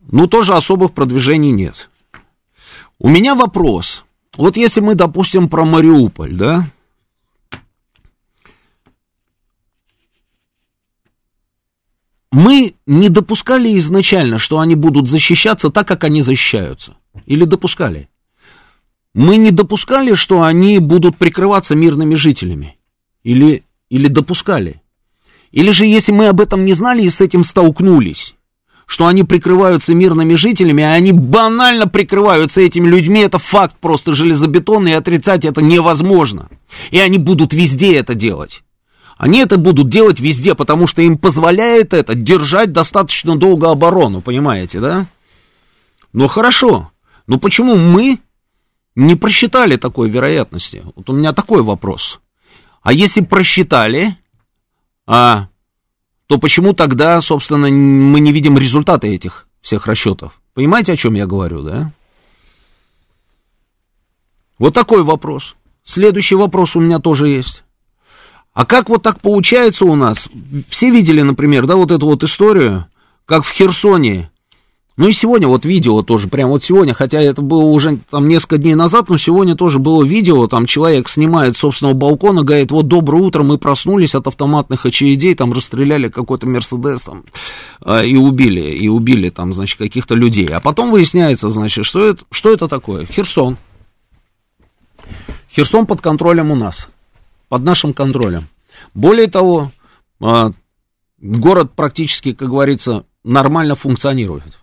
Ну, тоже особых продвижений нет. У меня вопрос. Вот если мы, допустим, про Мариуполь, да, мы не допускали изначально, что они будут защищаться так, как они защищаются? Или допускали? Мы не допускали, что они будут прикрываться мирными жителями? Или, или допускали? Или же, если мы об этом не знали и с этим столкнулись, что они прикрываются мирными жителями, а они банально прикрываются этими людьми, это факт просто железобетонный, и отрицать это невозможно. И они будут везде это делать. Они это будут делать везде, потому что им позволяет это держать достаточно долго оборону, понимаете, да? Ну хорошо, но почему мы не просчитали такой вероятности? Вот у меня такой вопрос. А если просчитали, а, то почему тогда, собственно, мы не видим результаты этих всех расчетов? Понимаете, о чем я говорю, да? Вот такой вопрос. Следующий вопрос у меня тоже есть. А как вот так получается у нас? Все видели, например, да, вот эту вот историю, как в Херсоне. Ну и сегодня вот видео тоже, прям вот сегодня, хотя это было уже там несколько дней назад, но сегодня тоже было видео, там человек снимает собственного балкона, говорит, вот доброе утро, мы проснулись от автоматных очередей, там расстреляли какой-то Мерседес там а, и убили, и убили там, значит, каких-то людей. А потом выясняется, значит, что это, что это такое? Херсон. Херсон под контролем у нас под нашим контролем. Более того, а, город практически, как говорится, нормально функционирует.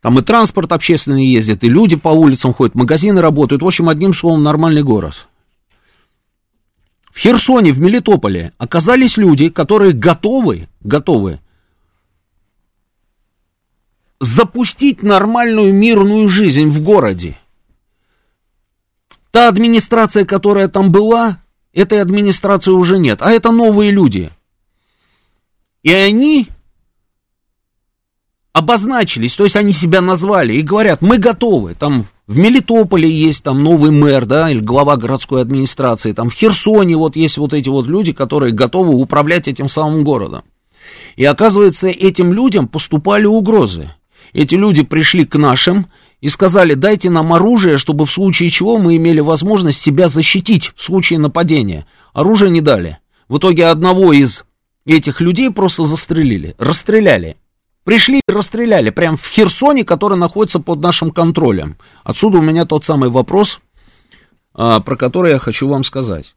Там и транспорт общественный ездит, и люди по улицам ходят, магазины работают. В общем, одним словом, нормальный город. В Херсоне, в Мелитополе оказались люди, которые готовы, готовы запустить нормальную мирную жизнь в городе. Та администрация, которая там была, этой администрации уже нет, а это новые люди. И они обозначились, то есть они себя назвали и говорят, мы готовы, там в Мелитополе есть там новый мэр, да, или глава городской администрации, там в Херсоне вот есть вот эти вот люди, которые готовы управлять этим самым городом. И оказывается, этим людям поступали угрозы. Эти люди пришли к нашим и сказали, дайте нам оружие, чтобы в случае чего мы имели возможность себя защитить в случае нападения. Оружие не дали. В итоге одного из этих людей просто застрелили, расстреляли. Пришли и расстреляли, прямо в Херсоне, который находится под нашим контролем. Отсюда у меня тот самый вопрос, а, про который я хочу вам сказать.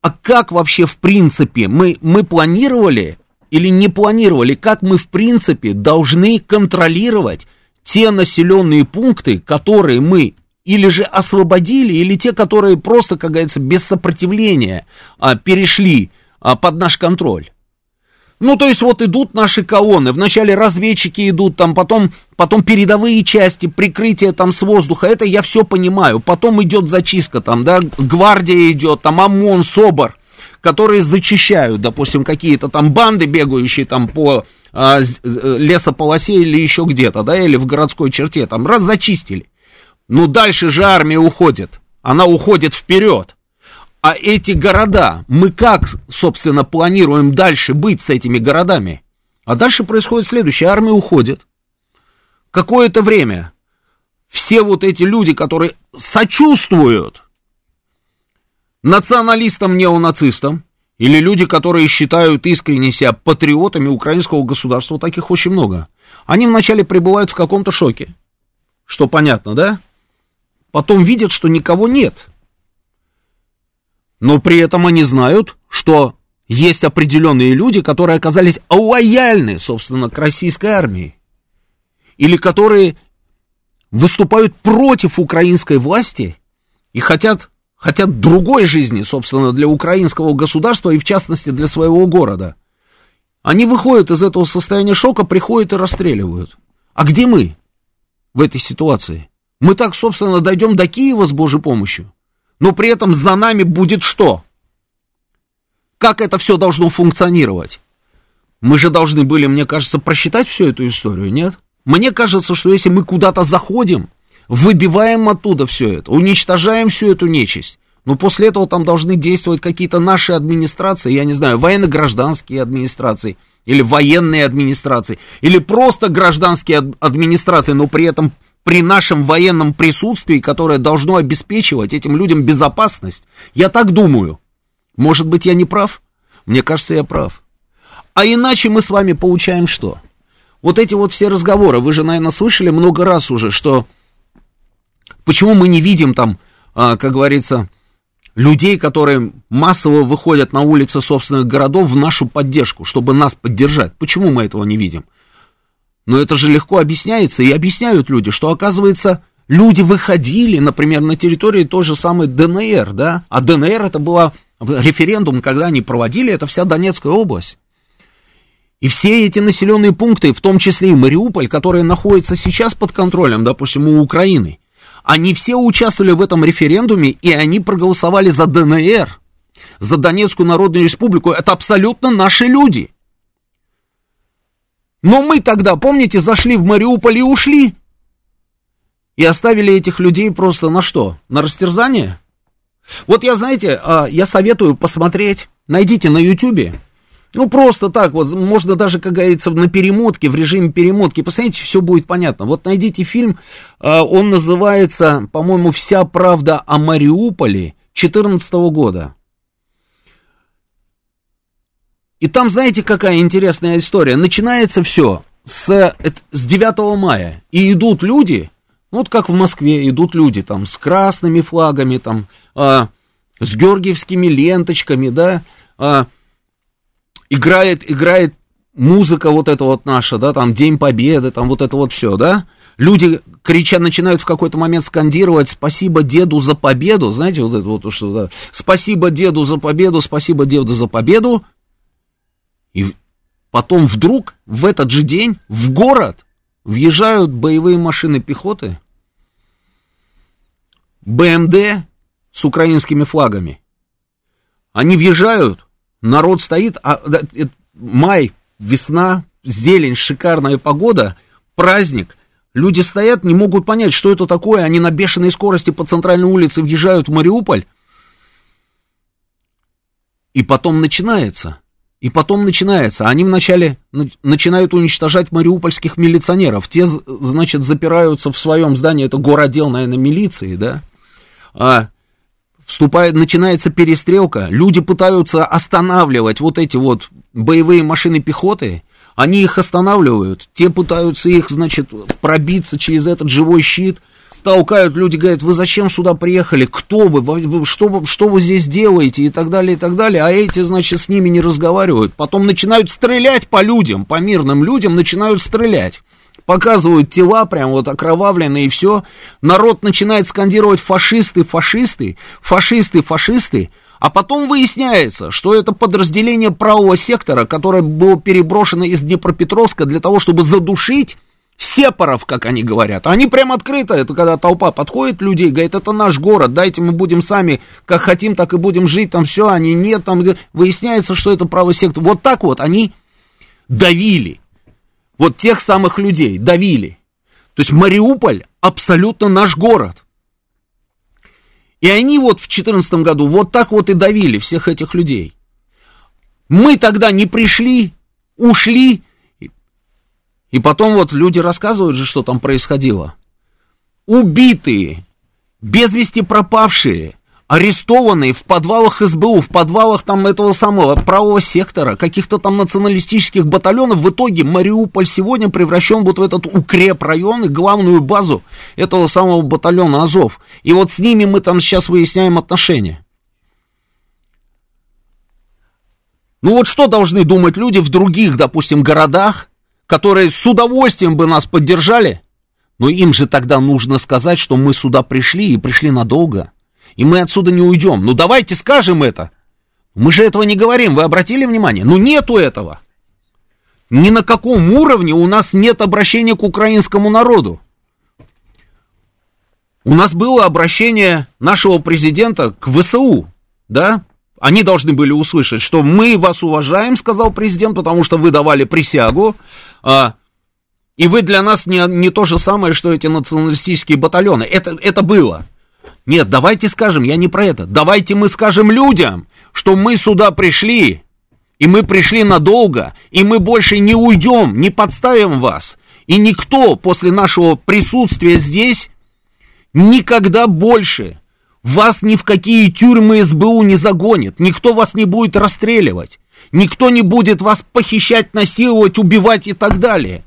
А как вообще в принципе мы, мы планировали или не планировали, как мы в принципе должны контролировать те населенные пункты, которые мы или же освободили, или те, которые просто, как говорится, без сопротивления а, перешли а, под наш контроль. Ну, то есть вот идут наши колонны, вначале разведчики идут, там потом, потом передовые части, прикрытие там с воздуха, это я все понимаю. Потом идет зачистка там, да, гвардия идет, там ОМОН, СОБР, которые зачищают, допустим, какие-то там банды, бегающие там по а, лесополосе или еще где-то, да, или в городской черте, там раз зачистили. Ну, дальше же армия уходит, она уходит вперед. А эти города, мы как, собственно, планируем дальше быть с этими городами? А дальше происходит следующее, армия уходит. Какое-то время все вот эти люди, которые сочувствуют националистам, неонацистам, или люди, которые считают искренне себя патриотами украинского государства, таких очень много. Они вначале пребывают в каком-то шоке, что понятно, да? Потом видят, что никого нет. Но при этом они знают, что есть определенные люди, которые оказались лояльны, собственно, к российской армии. Или которые выступают против украинской власти и хотят хотят другой жизни, собственно, для украинского государства и, в частности, для своего города. Они выходят из этого состояния шока, приходят и расстреливают. А где мы в этой ситуации? Мы так, собственно, дойдем до Киева с Божьей помощью, но при этом за нами будет что? Как это все должно функционировать? Мы же должны были, мне кажется, просчитать всю эту историю, нет? Мне кажется, что если мы куда-то заходим, выбиваем оттуда все это, уничтожаем всю эту нечисть, ну, после этого там должны действовать какие-то наши администрации, я не знаю, военно-гражданские администрации, или военные администрации, или просто гражданские администрации, но при этом при нашем военном присутствии, которое должно обеспечивать этим людям безопасность. Я так думаю. Может быть, я не прав? Мне кажется, я прав. А иначе мы с вами получаем что? Вот эти вот все разговоры, вы же, наверное, слышали много раз уже, что почему мы не видим там, а, как говорится, людей, которые массово выходят на улицы собственных городов в нашу поддержку, чтобы нас поддержать. Почему мы этого не видим? Но это же легко объясняется, и объясняют люди, что, оказывается, люди выходили, например, на территории той же самой ДНР, да, а ДНР это была референдум, когда они проводили, это вся Донецкая область. И все эти населенные пункты, в том числе и Мариуполь, которые находятся сейчас под контролем, допустим, у Украины, они все участвовали в этом референдуме, и они проголосовали за ДНР, за Донецкую Народную Республику. Это абсолютно наши люди. Но мы тогда, помните, зашли в Мариуполь и ушли. И оставили этих людей просто на что? На растерзание? Вот я, знаете, а, я советую посмотреть, найдите на Ютубе, ну, просто так вот, можно даже, как говорится, на перемотке, в режиме перемотки, посмотрите, все будет понятно. Вот найдите фильм, а, он называется, по-моему, «Вся правда о Мариуполе» 2014 года. И там, знаете, какая интересная история? Начинается все с, с 9 мая, и идут люди, вот как в Москве идут люди там с красными флагами, там, а, с георгиевскими ленточками, да, а, играет, играет музыка вот эта вот наша, да, там День Победы, там вот это вот все, да, люди крича начинают в какой-то момент скандировать «Спасибо деду за победу», знаете, вот это вот что, да, «Спасибо деду за победу, спасибо деду за победу», и потом вдруг в этот же день в город въезжают боевые машины пехоты, БМД с украинскими флагами. Они въезжают, народ стоит, а май, весна, зелень, шикарная погода, праздник. Люди стоят, не могут понять, что это такое. Они на бешеной скорости по центральной улице въезжают в Мариуполь. И потом начинается. И потом начинается. Они вначале начинают уничтожать мариупольских милиционеров. Те, значит, запираются в своем здании. Это городел, наверное, милиции, да? А вступает, начинается перестрелка, люди пытаются останавливать вот эти вот боевые машины пехоты, они их останавливают, те пытаются их, значит, пробиться через этот живой щит, толкают, люди говорят, вы зачем сюда приехали, кто вы, что, вы, что вы здесь делаете? и так далее, и так далее, а эти, значит, с ними не разговаривают, потом начинают стрелять по людям, по мирным людям начинают стрелять показывают тела, прям вот окровавленные и все. Народ начинает скандировать фашисты, фашисты, фашисты, фашисты. А потом выясняется, что это подразделение правого сектора, которое было переброшено из Днепропетровска для того, чтобы задушить сепаров, как они говорят. Они прям открыто, это когда толпа подходит людей, говорит, это наш город, дайте мы будем сами, как хотим, так и будем жить, там все, они нет, там выясняется, что это правый сектор. Вот так вот они давили вот тех самых людей давили. То есть Мариуполь абсолютно наш город. И они вот в 2014 году вот так вот и давили всех этих людей. Мы тогда не пришли, ушли, и потом вот люди рассказывают же, что там происходило. Убитые, без вести пропавшие – арестованные в подвалах СБУ, в подвалах там этого самого правого сектора, каких-то там националистических батальонов. В итоге Мариуполь сегодня превращен вот в этот укрепрайон и главную базу этого самого батальона Азов. И вот с ними мы там сейчас выясняем отношения. Ну вот что должны думать люди в других, допустим, городах, которые с удовольствием бы нас поддержали, но им же тогда нужно сказать, что мы сюда пришли и пришли надолго и мы отсюда не уйдем. Ну давайте скажем это. Мы же этого не говорим, вы обратили внимание? Ну нету этого. Ни на каком уровне у нас нет обращения к украинскому народу. У нас было обращение нашего президента к ВСУ, да? Они должны были услышать, что мы вас уважаем, сказал президент, потому что вы давали присягу. А, И вы для нас не, не то же самое, что эти националистические батальоны. Это, это было. Нет, давайте скажем, я не про это. Давайте мы скажем людям, что мы сюда пришли, и мы пришли надолго, и мы больше не уйдем, не подставим вас. И никто после нашего присутствия здесь никогда больше вас ни в какие тюрьмы СБУ не загонит, никто вас не будет расстреливать, никто не будет вас похищать, насиловать, убивать и так далее.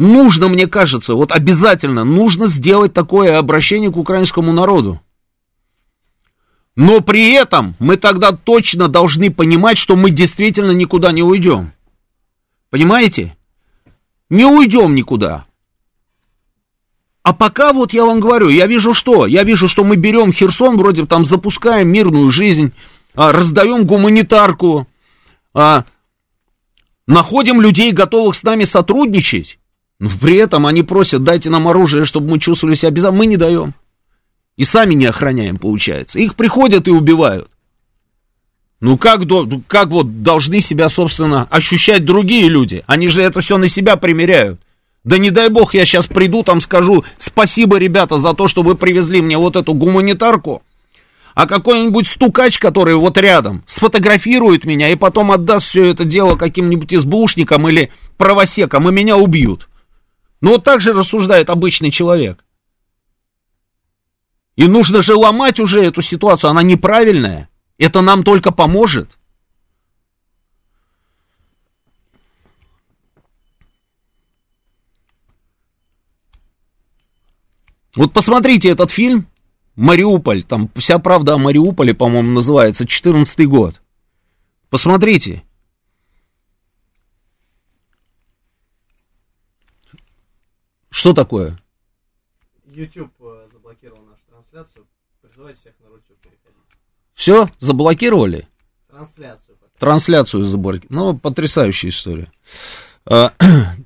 Нужно, мне кажется, вот обязательно нужно сделать такое обращение к украинскому народу. Но при этом мы тогда точно должны понимать, что мы действительно никуда не уйдем. Понимаете? Не уйдем никуда. А пока вот я вам говорю, я вижу что? Я вижу, что мы берем Херсон, вроде там запускаем мирную жизнь, а, раздаем гуманитарку, а, находим людей, готовых с нами сотрудничать. Но при этом они просят, дайте нам оружие, чтобы мы чувствовали себя безопасно. Мы не даем. И сами не охраняем, получается. Их приходят и убивают. Ну как, как вот должны себя, собственно, ощущать другие люди? Они же это все на себя примеряют. Да не дай бог, я сейчас приду, там скажу, спасибо, ребята, за то, что вы привезли мне вот эту гуманитарку. А какой-нибудь стукач, который вот рядом, сфотографирует меня и потом отдаст все это дело каким-нибудь СБУшникам или правосекам, и меня убьют. Ну вот так же рассуждает обычный человек. И нужно же ломать уже эту ситуацию, она неправильная. Это нам только поможет. Вот посмотрите этот фильм «Мариуполь», там вся правда о Мариуполе, по-моему, называется, 14 год. Посмотрите. Что такое? YouTube э, заблокировал нашу трансляцию. Призывайте всех на Рутюб переходить. Все, заблокировали? Трансляцию. Пока. Трансляцию заблокировали. Ну, потрясающая история. А,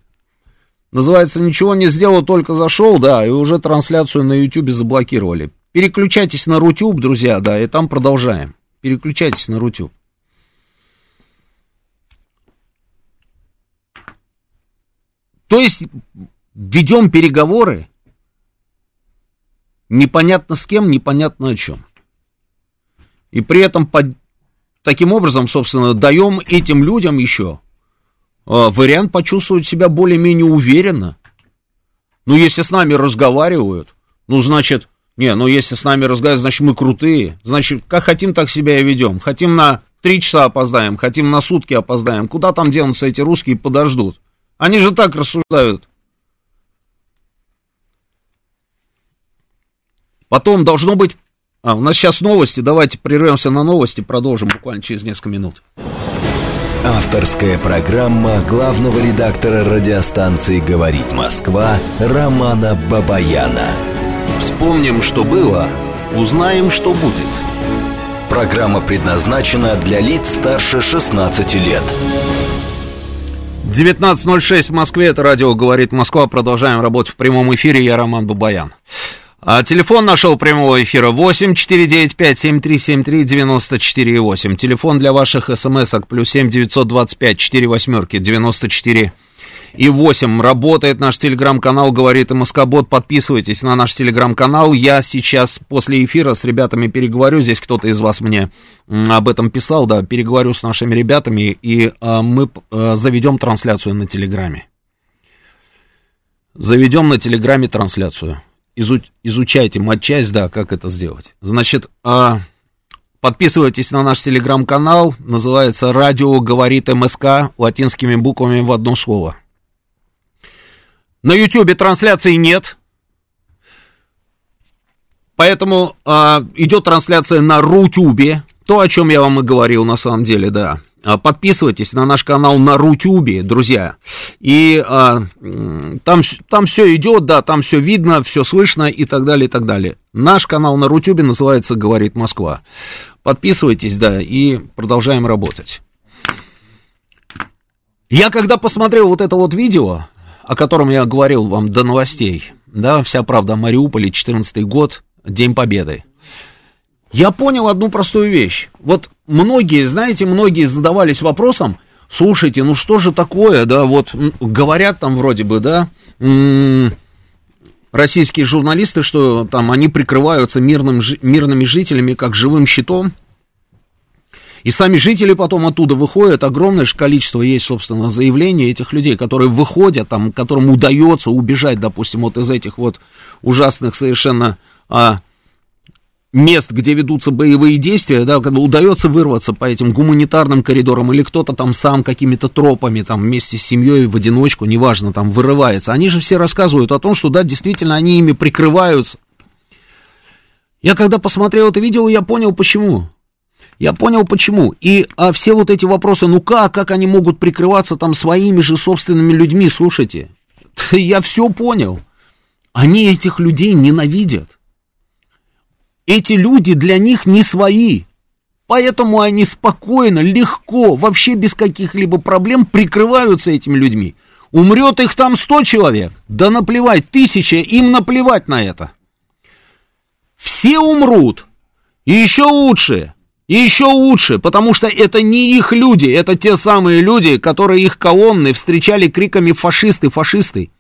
называется, ничего не сделал, только зашел, да, и уже трансляцию на YouTube заблокировали. Переключайтесь на Рутюб, друзья, да, и там продолжаем. Переключайтесь на Рутюб. То есть ведем переговоры, непонятно с кем, непонятно о чем. И при этом под, таким образом, собственно, даем этим людям еще э, вариант почувствовать себя более-менее уверенно. Ну, если с нами разговаривают, ну, значит, не, ну, если с нами разговаривают, значит, мы крутые. Значит, как хотим, так себя и ведем. Хотим на три часа опоздаем, хотим на сутки опоздаем. Куда там денутся эти русские, подождут. Они же так рассуждают. Потом должно быть... А, у нас сейчас новости, давайте прервемся на новости, продолжим буквально через несколько минут. Авторская программа главного редактора радиостанции «Говорит Москва» Романа Бабаяна. Вспомним, что было, узнаем, что будет. Программа предназначена для лиц старше 16 лет. 19.06 в Москве, это радио «Говорит Москва». Продолжаем работать в прямом эфире. Я Роман Бабаян. А телефон нашего прямого эфира 8 495 7373 94 8. Телефон для ваших смс-ок плюс 7 925 4 восьмерки 94 и 8. Работает наш телеграм-канал, говорит и Москобот. Подписывайтесь на наш телеграм-канал. Я сейчас после эфира с ребятами переговорю. Здесь кто-то из вас мне об этом писал, да, переговорю с нашими ребятами, и а, мы а, заведем трансляцию на телеграме. Заведем на телеграме трансляцию изу, изучайте матчасть, да, как это сделать. Значит, а, подписывайтесь на наш телеграм-канал, называется «Радио говорит МСК» латинскими буквами в одно слово. На ютюбе трансляции нет, поэтому а, идет трансляция на Рутюбе, то, о чем я вам и говорил на самом деле, да. А, подписывайтесь на наш канал на Рутюбе, друзья. И а, там, там все идет, да, там все видно, все слышно и так далее, и так далее. Наш канал на Рутюбе называется «Говорит Москва». Подписывайтесь, да, и продолжаем работать. Я когда посмотрел вот это вот видео, о котором я говорил вам до новостей, да, вся правда о Мариуполе, 14 год, День Победы. Я понял одну простую вещь. Вот многие, знаете, многие задавались вопросом, слушайте, ну что же такое, да, вот говорят там вроде бы, да, российские журналисты, что там они прикрываются мирным, мирными жителями как живым щитом, и сами жители потом оттуда выходят, огромное же количество есть, собственно, заявлений этих людей, которые выходят, там, которым удается убежать, допустим, вот из этих вот ужасных совершенно а, мест, где ведутся боевые действия, да, когда удается вырваться по этим гуманитарным коридорам, или кто-то там сам какими-то тропами, там, вместе с семьей, в одиночку, неважно, там, вырывается. Они же все рассказывают о том, что, да, действительно, они ими прикрываются. Я когда посмотрел это видео, я понял, почему. Я понял почему. И а все вот эти вопросы, ну как, как они могут прикрываться там своими же собственными людьми, слушайте. Я все понял. Они этих людей ненавидят. Эти люди для них не свои. Поэтому они спокойно, легко, вообще без каких-либо проблем прикрываются этими людьми. Умрет их там сто человек, да наплевать, тысяча, им наплевать на это. Все умрут, и еще лучше, и еще лучше, потому что это не их люди, это те самые люди, которые их колонны встречали криками «фашисты, фашисты».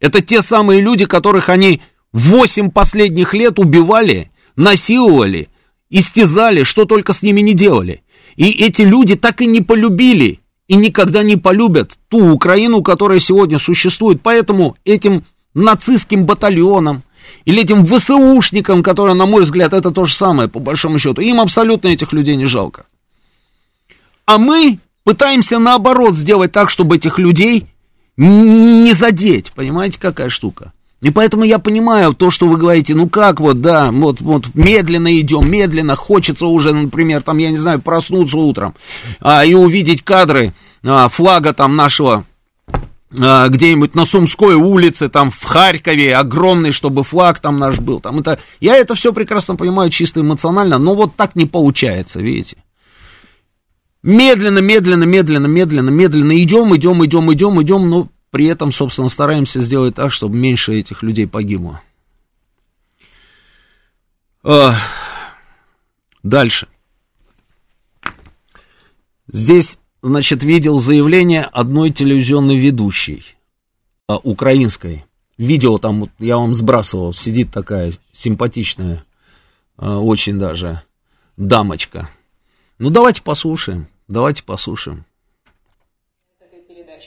Это те самые люди, которых они восемь последних лет убивали, насиловали, истязали, что только с ними не делали. И эти люди так и не полюбили и никогда не полюбят ту Украину, которая сегодня существует. Поэтому этим нацистским батальонам, или этим ВСУшникам, которые, на мой взгляд, это то же самое, по большому счету. Им абсолютно этих людей не жалко. А мы пытаемся наоборот сделать так, чтобы этих людей не задеть. Понимаете, какая штука? И поэтому я понимаю то, что вы говорите, ну как вот, да, вот, вот медленно идем, медленно, хочется уже, например, там, я не знаю, проснуться утром а, и увидеть кадры а, флага там нашего а, где-нибудь на Сумской улице, там в Харькове, огромный, чтобы флаг там наш был. Там это, я это все прекрасно понимаю, чисто эмоционально, но вот так не получается, видите. Медленно, медленно, медленно, медленно, медленно идем, идем, идем, идем, идем, но при этом, собственно, стараемся сделать так, чтобы меньше этих людей погибло. А, дальше. Здесь значит, видел заявление одной телевизионной ведущей, а, украинской. Видео там, вот, я вам сбрасывал, сидит такая симпатичная, а, очень даже, дамочка. Ну, давайте послушаем, давайте послушаем.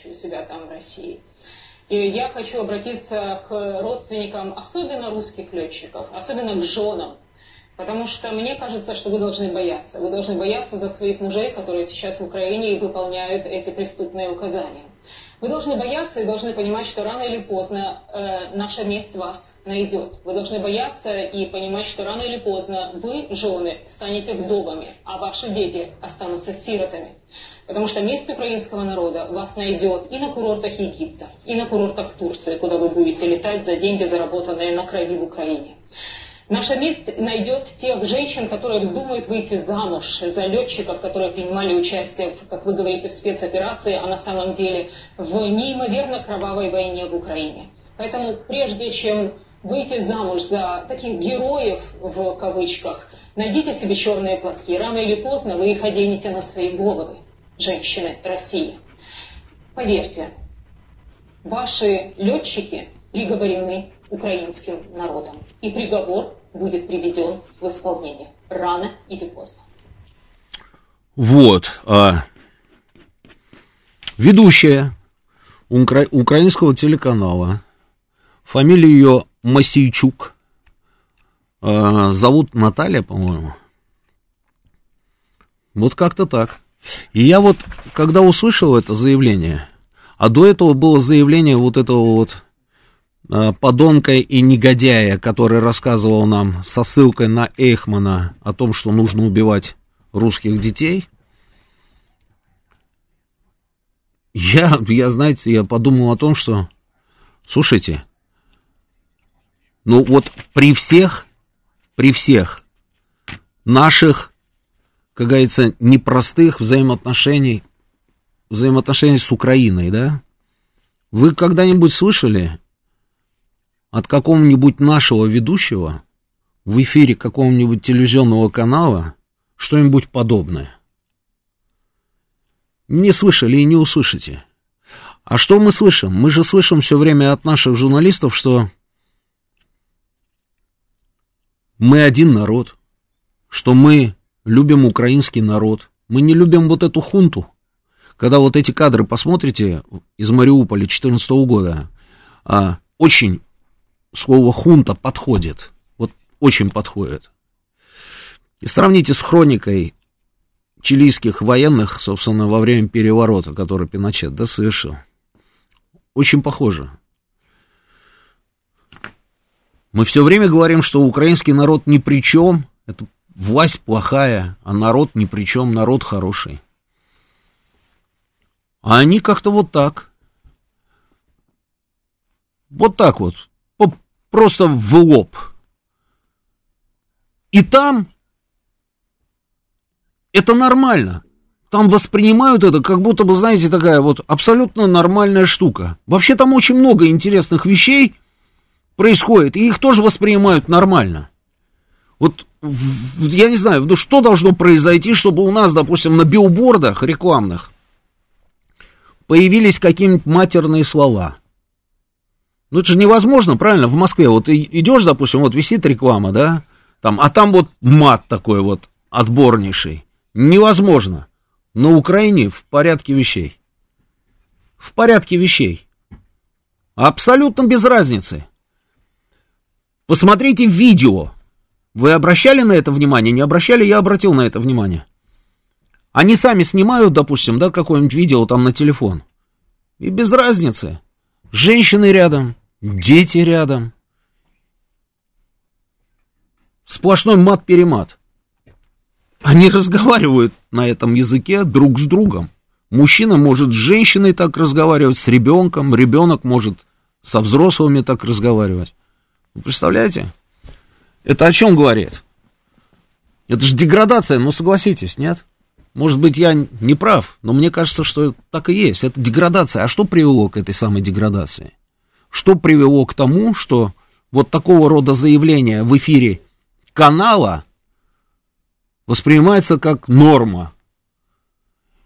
У себя там в России. И я хочу обратиться к родственникам, особенно русских летчиков, особенно к женам Потому что мне кажется, что вы должны бояться. Вы должны бояться за своих мужей, которые сейчас в Украине выполняют эти преступные указания. Вы должны бояться и должны понимать, что рано или поздно э, наша месть вас найдет. Вы должны бояться и понимать, что рано или поздно вы, жены, станете вдовами, а ваши дети останутся сиротами. Потому что месть украинского народа вас найдет и на курортах Египта, и на курортах Турции, куда вы будете летать за деньги, заработанные на крови в Украине. Наша месть найдет тех женщин, которые вздумают выйти замуж за летчиков, которые принимали участие, в, как вы говорите, в спецоперации, а на самом деле в неимоверно кровавой войне в Украине. Поэтому прежде чем выйти замуж за таких героев, в кавычках, найдите себе черные платки. Рано или поздно вы их оденете на свои головы, женщины России. Поверьте, ваши летчики приговорены украинским народом. И приговор будет приведен в исполнение рано или поздно. Вот. А, ведущая укра... украинского телеканала, фамилия ее Масейчук, а, зовут Наталья, по-моему. Вот как-то так. И я вот, когда услышал это заявление, а до этого было заявление вот этого вот Э, подонка и негодяя, который рассказывал нам со ссылкой на Эйхмана о том, что нужно убивать русских детей, я, я, знаете, я подумал о том, что, слушайте, ну вот при всех, при всех наших, как говорится, непростых взаимоотношений, взаимоотношений с Украиной, да, вы когда-нибудь слышали от какого-нибудь нашего ведущего в эфире какого-нибудь телевизионного канала что-нибудь подобное. не слышали и не услышите. А что мы слышим? Мы же слышим все время от наших журналистов, что мы один народ, что мы любим украинский народ, мы не любим вот эту хунту. Когда вот эти кадры посмотрите из Мариуполя 2014 года, а, очень слово хунта подходит, вот очень подходит. И сравните с хроникой чилийских военных, собственно, во время переворота, который Пиночет да, совершил. Очень похоже. Мы все время говорим, что украинский народ ни при чем, это власть плохая, а народ ни при чем, народ хороший. А они как-то вот так. Вот так вот. Просто в лоб. И там это нормально. Там воспринимают это как будто бы, знаете, такая вот абсолютно нормальная штука. Вообще там очень много интересных вещей происходит, и их тоже воспринимают нормально. Вот я не знаю, ну что должно произойти, чтобы у нас, допустим, на билбордах рекламных появились какие-нибудь матерные слова. Ну это же невозможно, правильно, в Москве. Вот идешь, допустим, вот висит реклама, да, там, а там вот мат такой вот отборнейший. Невозможно. На Украине в порядке вещей. В порядке вещей. Абсолютно без разницы. Посмотрите видео. Вы обращали на это внимание? Не обращали? Я обратил на это внимание. Они сами снимают, допустим, да, какое-нибудь видео там на телефон. И без разницы. Женщины рядом, дети рядом. Сплошной мат-перемат. Они разговаривают на этом языке друг с другом. Мужчина может с женщиной так разговаривать, с ребенком, ребенок может со взрослыми так разговаривать. Вы представляете? Это о чем говорит? Это же деградация, ну согласитесь, нет? Может быть, я не прав, но мне кажется, что так и есть. Это деградация. А что привело к этой самой деградации? Что привело к тому, что вот такого рода заявления в эфире канала воспринимается как норма.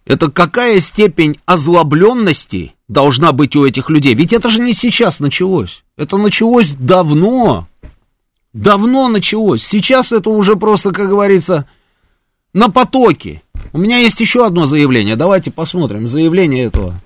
Это какая степень озлобленности должна быть у этих людей? Ведь это же не сейчас началось. Это началось давно. Давно началось. Сейчас это уже просто, как говорится, на потоке. У меня есть еще одно заявление. Давайте посмотрим. Заявление этого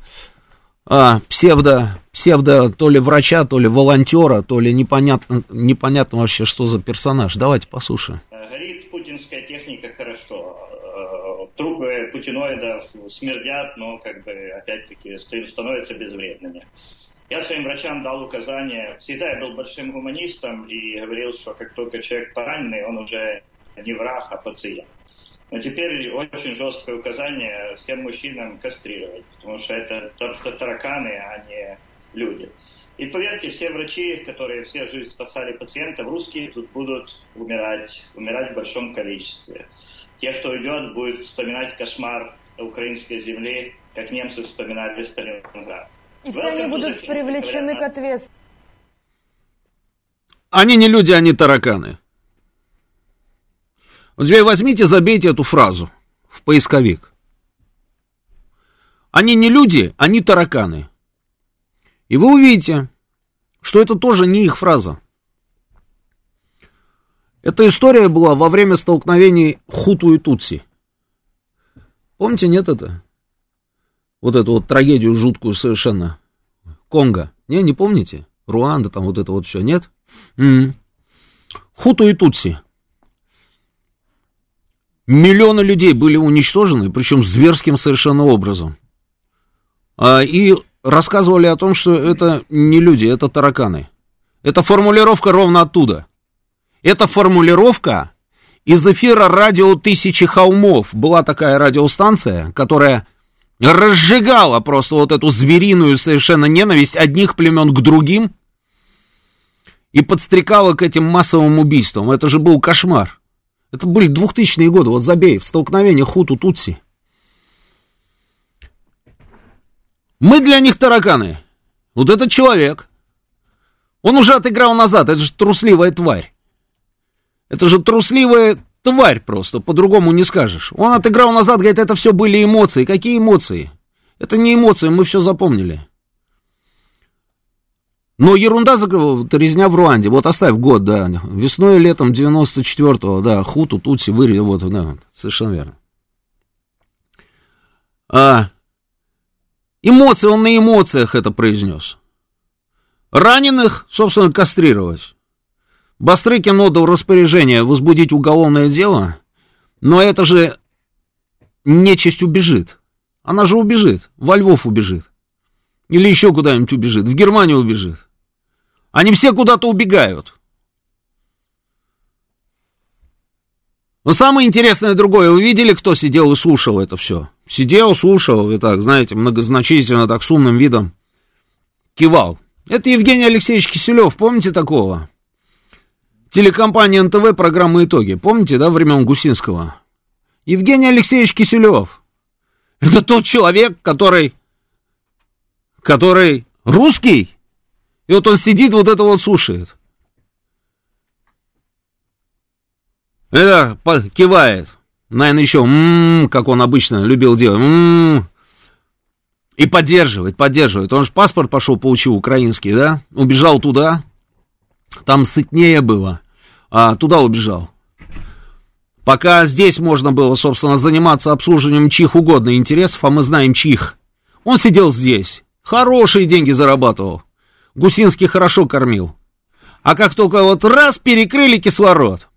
а, псевдо, псевдо то ли врача, то ли волонтера, то ли непонятно, непонятно вообще, что за персонаж. Давайте послушаем. Горит путинская техника хорошо. Э, трупы путиноидов смердят, но как бы опять-таки становятся безвредными. Я своим врачам дал указание, всегда я был большим гуманистом и говорил, что как только человек пораненный, он уже не враг, а пациент. Но теперь очень жесткое указание всем мужчинам кастрировать, потому что это тараканы, а не люди. И поверьте, все врачи, которые все жизнь спасали пациентов, русские тут будут умирать, умирать в большом количестве. Те, кто уйдет, будут вспоминать кошмар украинской земли, как немцы вспоминали Сталинград. И все они будут привлечены к ответственности. Они не люди, они тараканы. Вот теперь возьмите, забейте эту фразу в поисковик. Они не люди, они тараканы. И вы увидите, что это тоже не их фраза. Эта история была во время столкновений Хуту и Тутси. Помните, нет это? Вот эту вот трагедию жуткую совершенно. Конго. Не, не помните? Руанда, там вот это вот все, нет? М-м. Хуту и Тутси. Миллионы людей были уничтожены, причем зверским совершенно образом. А, и рассказывали о том, что это не люди, это тараканы. Это формулировка ровно оттуда. Это формулировка из эфира радио «Тысячи холмов». Была такая радиостанция, которая разжигала просто вот эту звериную совершенно ненависть одних племен к другим и подстрекала к этим массовым убийствам. Это же был кошмар. Это были 2000-е годы, вот забей, в столкновении Хуту-Тутси. Мы для них тараканы. Вот этот человек, он уже отыграл назад, это же трусливая тварь. Это же трусливая тварь просто, по-другому не скажешь. Он отыграл назад, говорит, это все были эмоции. Какие эмоции? Это не эмоции, мы все запомнили. Но ерунда, резня в Руанде. Вот оставь год, да. Весной и летом 94-го, да. Хуту, Тутси, Выри, вот, да. Совершенно верно. А, эмоции, он на эмоциях это произнес. Раненых, собственно, кастрировать. Бастрыкин отдал распоряжение возбудить уголовное дело, но это же нечисть убежит. Она же убежит, во Львов убежит. Или еще куда-нибудь убежит, в Германию убежит. Они все куда-то убегают. Но самое интересное другое. Вы видели, кто сидел и слушал это все? Сидел, слушал, и так, знаете, многозначительно, так, с умным видом кивал. Это Евгений Алексеевич Киселев, помните такого? Телекомпания НТВ, программа «Итоги». Помните, да, времен Гусинского? Евгений Алексеевич Киселев. Это тот человек, который, который русский, и вот он сидит, вот это вот слушает. Это кивает. Наверное, еще, м-м, как он обычно любил делать. М-м, и поддерживает, поддерживает. Он же паспорт пошел получил украинский, да? Убежал туда. Там сытнее было. А туда убежал. Пока здесь можно было, собственно, заниматься обслуживанием чьих угодно интересов, а мы знаем чьих. Он сидел здесь. Хорошие деньги зарабатывал. Гусинский хорошо кормил. А как только вот раз перекрыли кислород,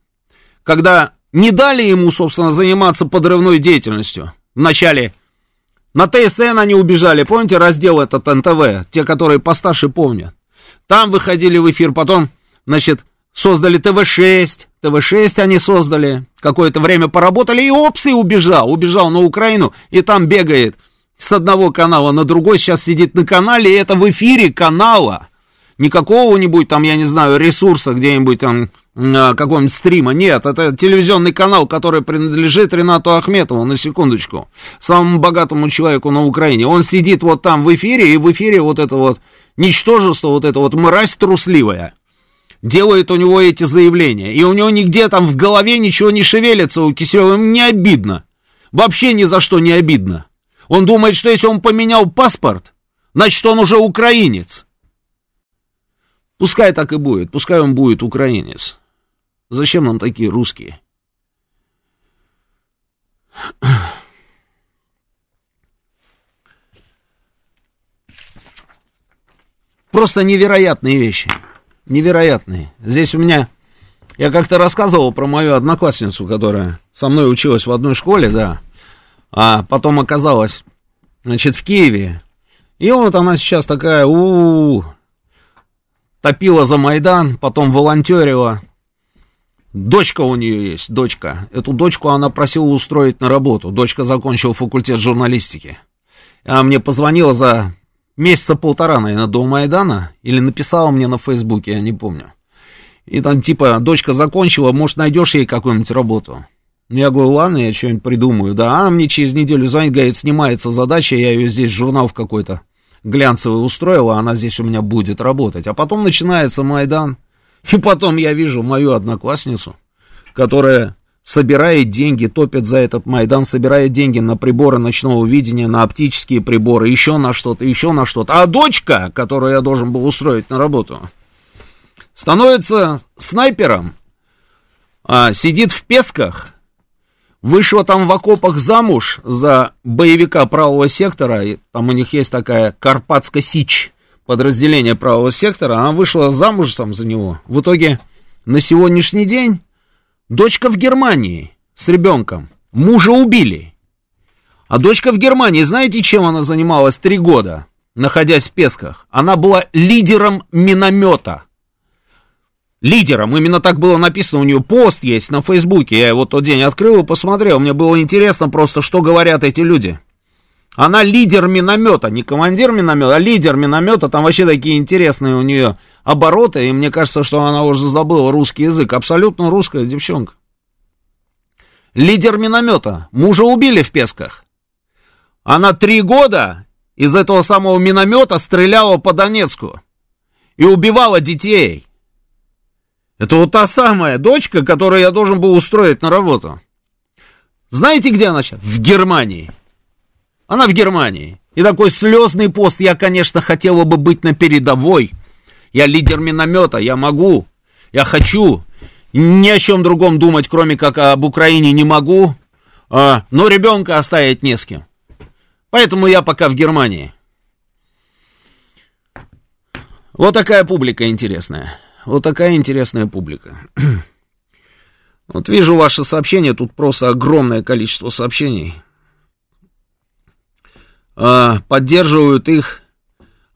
когда не дали ему, собственно, заниматься подрывной деятельностью, вначале на ТСН они убежали, помните раздел этот НТВ, те, которые постарше помнят. Там выходили в эфир, потом, значит, создали ТВ-6, ТВ-6 они создали, какое-то время поработали, и опс, и убежал, убежал на Украину, и там бегает с одного канала на другой, сейчас сидит на канале, и это в эфире канала. Не какого-нибудь там, я не знаю, ресурса где-нибудь там, а, какого-нибудь стрима. Нет, это телевизионный канал, который принадлежит Ренату Ахметову, на секундочку, самому богатому человеку на Украине. Он сидит вот там в эфире, и в эфире вот это вот ничтожество, вот это вот мразь трусливая, делает у него эти заявления. И у него нигде там в голове ничего не шевелится у Киселева, ему не обидно. Вообще ни за что не обидно. Он думает, что если он поменял паспорт, значит, он уже украинец. Пускай так и будет, пускай он будет украинец. Зачем нам такие русские? Просто невероятные вещи. Невероятные. Здесь у меня... Я как-то рассказывал про мою одноклассницу, которая со мной училась в одной школе, да. А потом оказалась, значит, в Киеве. И вот она сейчас такая, у, -у, -у топила за Майдан, потом волонтерила. Дочка у нее есть, дочка. Эту дочку она просила устроить на работу. Дочка закончила факультет журналистики. Она мне позвонила за месяца полтора, наверное, до Майдана, или написала мне на Фейсбуке, я не помню. И там типа, дочка закончила, может, найдешь ей какую-нибудь работу. Я говорю, ладно, я что-нибудь придумаю, да. А мне через неделю звонит, говорит, снимается задача, я ее здесь, журнал в какой-то глянцевую устроила, она здесь у меня будет работать. А потом начинается Майдан, и потом я вижу мою одноклассницу, которая собирает деньги, топит за этот Майдан, собирает деньги на приборы ночного видения, на оптические приборы, еще на что-то, еще на что-то. А дочка, которую я должен был устроить на работу, становится снайпером, а, сидит в песках, вышла там в окопах замуж за боевика правого сектора, и там у них есть такая Карпатско-Сич, подразделение правого сектора, она вышла замуж там за него. В итоге на сегодняшний день дочка в Германии с ребенком, мужа убили. А дочка в Германии, знаете, чем она занималась три года, находясь в Песках? Она была лидером миномета – лидером. Именно так было написано, у нее пост есть на Фейсбуке. Я его тот день открыл и посмотрел. Мне было интересно просто, что говорят эти люди. Она лидер миномета, не командир миномета, а лидер миномета. Там вообще такие интересные у нее обороты. И мне кажется, что она уже забыла русский язык. Абсолютно русская девчонка. Лидер миномета. Мужа убили в Песках. Она три года из этого самого миномета стреляла по Донецку. И убивала детей. Это вот та самая дочка, которую я должен был устроить на работу. Знаете, где она сейчас? В Германии. Она в Германии. И такой слезный пост. Я, конечно, хотела бы быть на передовой. Я лидер миномета, я могу, я хочу. Ни о чем другом думать, кроме как об Украине, не могу. А, но ребенка оставить не с кем. Поэтому я пока в Германии. Вот такая публика интересная. Вот такая интересная публика. Вот вижу ваше сообщение, тут просто огромное количество сообщений. А, поддерживают их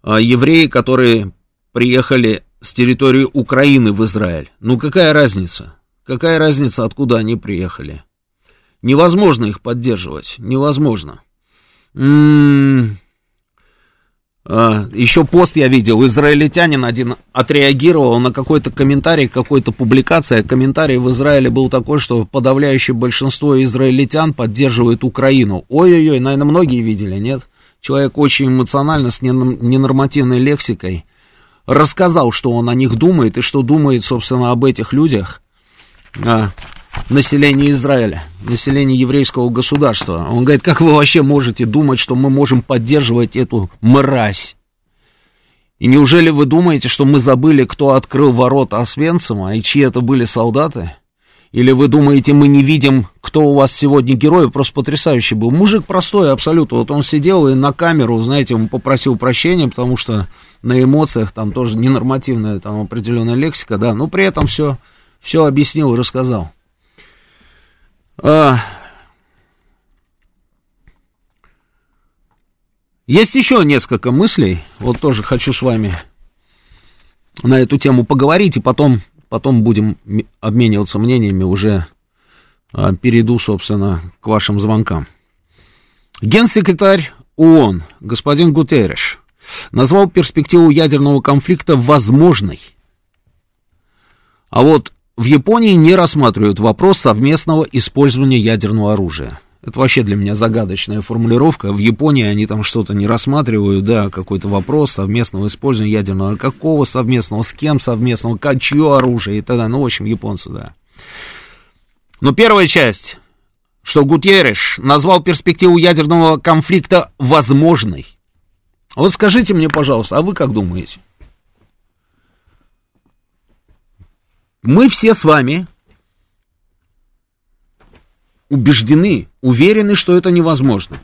а, евреи, которые приехали с территории Украины в Израиль. Ну какая разница? Какая разница, откуда они приехали? Невозможно их поддерживать, невозможно. М-м- а, еще пост я видел, израильтянин один отреагировал на какой-то комментарий, какой-то публикация. Комментарий в Израиле был такой, что подавляющее большинство израильтян поддерживает Украину. Ой-ой-ой, наверное, многие видели, нет? Человек очень эмоционально, с ненормативной лексикой рассказал, что он о них думает и что думает, собственно, об этих людях. А, население Израиля, население еврейского государства. Он говорит, как вы вообще можете думать, что мы можем поддерживать эту мразь? И неужели вы думаете, что мы забыли, кто открыл ворота Освенцима и чьи это были солдаты? Или вы думаете, мы не видим, кто у вас сегодня герой? Просто потрясающий был. Мужик простой абсолютно. Вот он сидел и на камеру, знаете, он попросил прощения, потому что на эмоциях там тоже ненормативная там определенная лексика, да. Но при этом все, все объяснил и рассказал. А... Есть еще несколько мыслей, вот тоже хочу с вами на эту тему поговорить, и потом, потом будем обмениваться мнениями, уже а, перейду, собственно, к вашим звонкам. Генсекретарь ООН, господин Гутерреш, назвал перспективу ядерного конфликта возможной. А вот в Японии не рассматривают вопрос совместного использования ядерного оружия. Это вообще для меня загадочная формулировка. В Японии они там что-то не рассматривают, да, какой-то вопрос совместного использования ядерного. Какого совместного, с кем совместного, как, чье оружие и т.д. Ну, в общем, японцы, да. Но первая часть, что Гутьерреш назвал перспективу ядерного конфликта возможной. Вот скажите мне, пожалуйста, а вы как думаете? Мы все с вами убеждены, уверены, что это невозможно.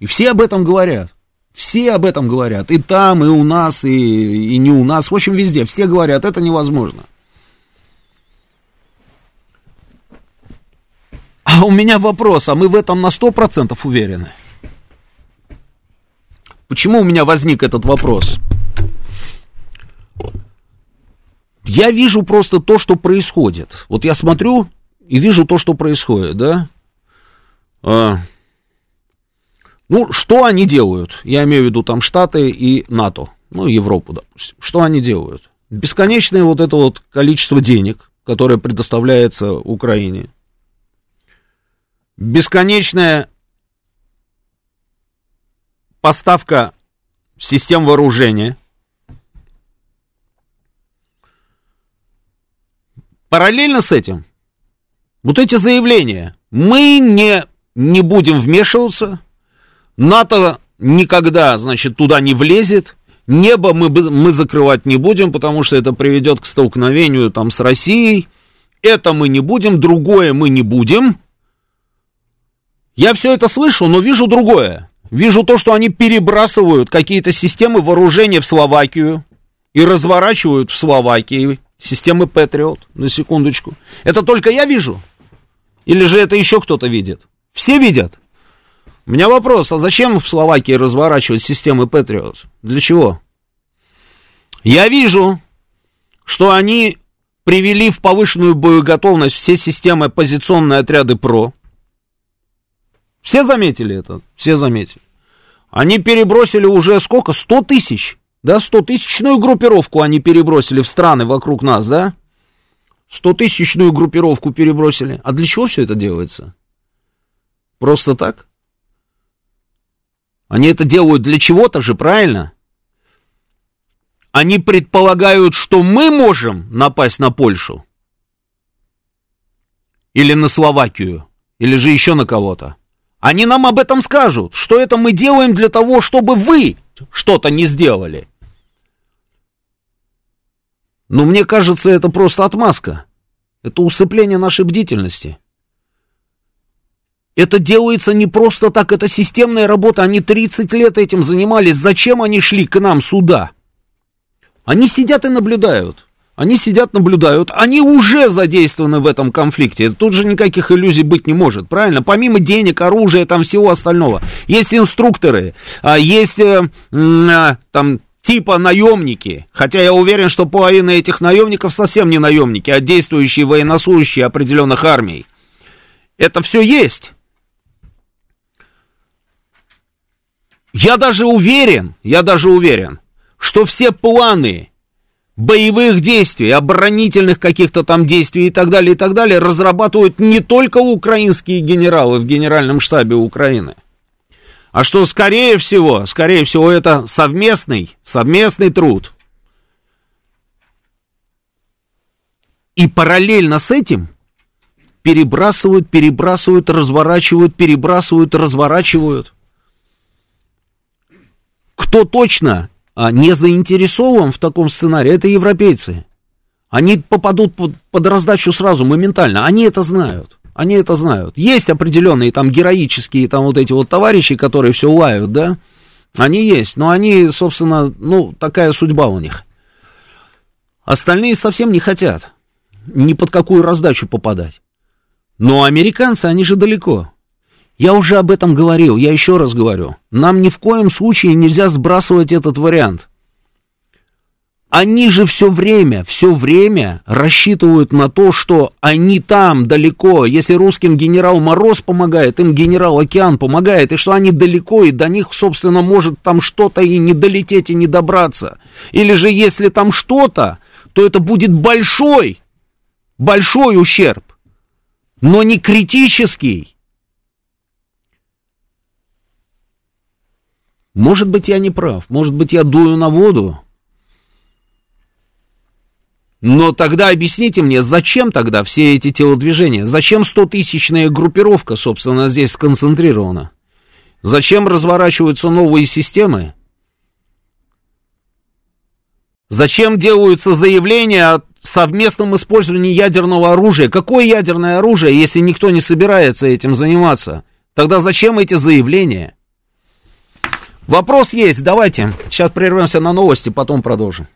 И все об этом говорят. Все об этом говорят. И там, и у нас, и, и не у нас. В общем, везде. Все говорят, это невозможно. А у меня вопрос, а мы в этом на 100% уверены? Почему у меня возник этот вопрос? Я вижу просто то, что происходит. Вот я смотрю и вижу то, что происходит, да? А, ну, что они делают? Я имею в виду там Штаты и НАТО, ну, Европу, допустим. Что они делают? Бесконечное вот это вот количество денег, которое предоставляется Украине. Бесконечная поставка систем вооружения – Параллельно с этим, вот эти заявления, мы не, не будем вмешиваться, НАТО никогда, значит, туда не влезет, небо мы, мы закрывать не будем, потому что это приведет к столкновению там с Россией, это мы не будем, другое мы не будем. Я все это слышу, но вижу другое. Вижу то, что они перебрасывают какие-то системы вооружения в Словакию и разворачивают в Словакии системы Patriot, на секундочку. Это только я вижу? Или же это еще кто-то видит? Все видят? У меня вопрос, а зачем в Словакии разворачивать системы Patriot? Для чего? Я вижу, что они привели в повышенную боеготовность все системы позиционные отряды ПРО. Все заметили это? Все заметили. Они перебросили уже сколько? 100 тысяч да, стотысячную группировку они перебросили в страны вокруг нас, да? Стотысячную группировку перебросили. А для чего все это делается? Просто так? Они это делают для чего-то же, правильно? Они предполагают, что мы можем напасть на Польшу. Или на Словакию. Или же еще на кого-то. Они нам об этом скажут, что это мы делаем для того, чтобы вы что-то не сделали. Но мне кажется, это просто отмазка. Это усыпление нашей бдительности. Это делается не просто так, это системная работа. Они 30 лет этим занимались. Зачем они шли к нам сюда? Они сидят и наблюдают. Они сидят, наблюдают. Они уже задействованы в этом конфликте. Тут же никаких иллюзий быть не может, правильно? Помимо денег, оружия, там всего остального. Есть инструкторы, а есть э, э, там типа наемники. Хотя я уверен, что половина этих наемников совсем не наемники, а действующие военнослужащие определенных армий. Это все есть. Я даже уверен, я даже уверен, что все планы боевых действий, оборонительных каких-то там действий и так далее, и так далее, разрабатывают не только украинские генералы в Генеральном штабе Украины, а что, скорее всего, скорее всего, это совместный, совместный труд. И параллельно с этим перебрасывают, перебрасывают, разворачивают, перебрасывают, разворачивают. Кто точно не заинтересован в таком сценарии, это европейцы. Они попадут под, под раздачу сразу, моментально. Они это знают. Они это знают. Есть определенные там героические там вот эти вот товарищи, которые все лают, да? Они есть, но они, собственно, ну, такая судьба у них. Остальные совсем не хотят ни под какую раздачу попадать. Но американцы, они же далеко. Я уже об этом говорил, я еще раз говорю. Нам ни в коем случае нельзя сбрасывать этот вариант. Они же все время, все время рассчитывают на то, что они там далеко. Если русским генерал Мороз помогает, им генерал Океан помогает, и что они далеко, и до них, собственно, может там что-то и не долететь, и не добраться. Или же если там что-то, то это будет большой, большой ущерб, но не критический. Может быть, я не прав, может быть, я дую на воду, но тогда объясните мне, зачем тогда все эти телодвижения? Зачем 100-тысячная группировка, собственно, здесь сконцентрирована? Зачем разворачиваются новые системы? Зачем делаются заявления о совместном использовании ядерного оружия? Какое ядерное оружие, если никто не собирается этим заниматься? Тогда зачем эти заявления? Вопрос есть, давайте. Сейчас прервемся на новости, потом продолжим.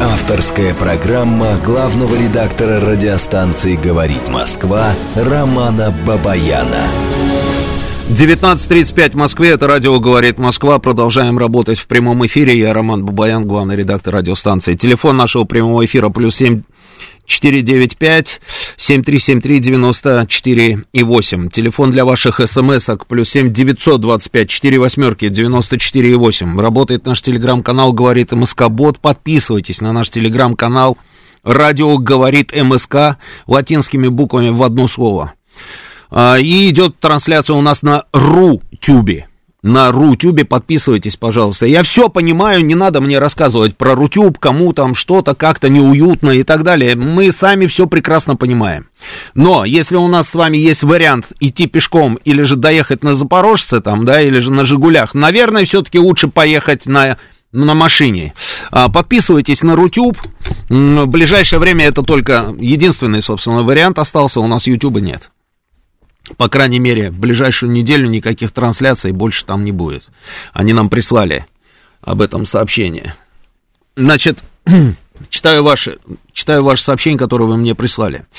Авторская программа главного редактора радиостанции «Говорит Москва» Романа Бабаяна. 19.35 в Москве, это радио «Говорит Москва». Продолжаем работать в прямом эфире. Я Роман Бабаян, главный редактор радиостанции. Телефон нашего прямого эфира плюс 7 495 7373 94 и 8. Телефон для ваших смс-ок плюс 7 925 4 восьмерки 94 и 8. Работает наш телеграм-канал «Говорит МСК Бот». Подписывайтесь на наш телеграм-канал «Радио говорит МСК» латинскими буквами в одно слово. А, и идет трансляция у нас на Рутюбе на Рутюбе, подписывайтесь, пожалуйста. Я все понимаю, не надо мне рассказывать про Рутюб, кому там что-то как-то неуютно и так далее. Мы сами все прекрасно понимаем. Но если у нас с вами есть вариант идти пешком или же доехать на Запорожце там, да, или же на Жигулях, наверное, все-таки лучше поехать на на машине. А, подписывайтесь на Рутюб. В ближайшее время это только единственный, собственно, вариант остался. У нас Ютуба нет. По крайней мере, в ближайшую неделю никаких трансляций больше там не будет. Они нам прислали об этом сообщение. Значит, читаю ваши, читаю ваше сообщение, которое вы мне прислали.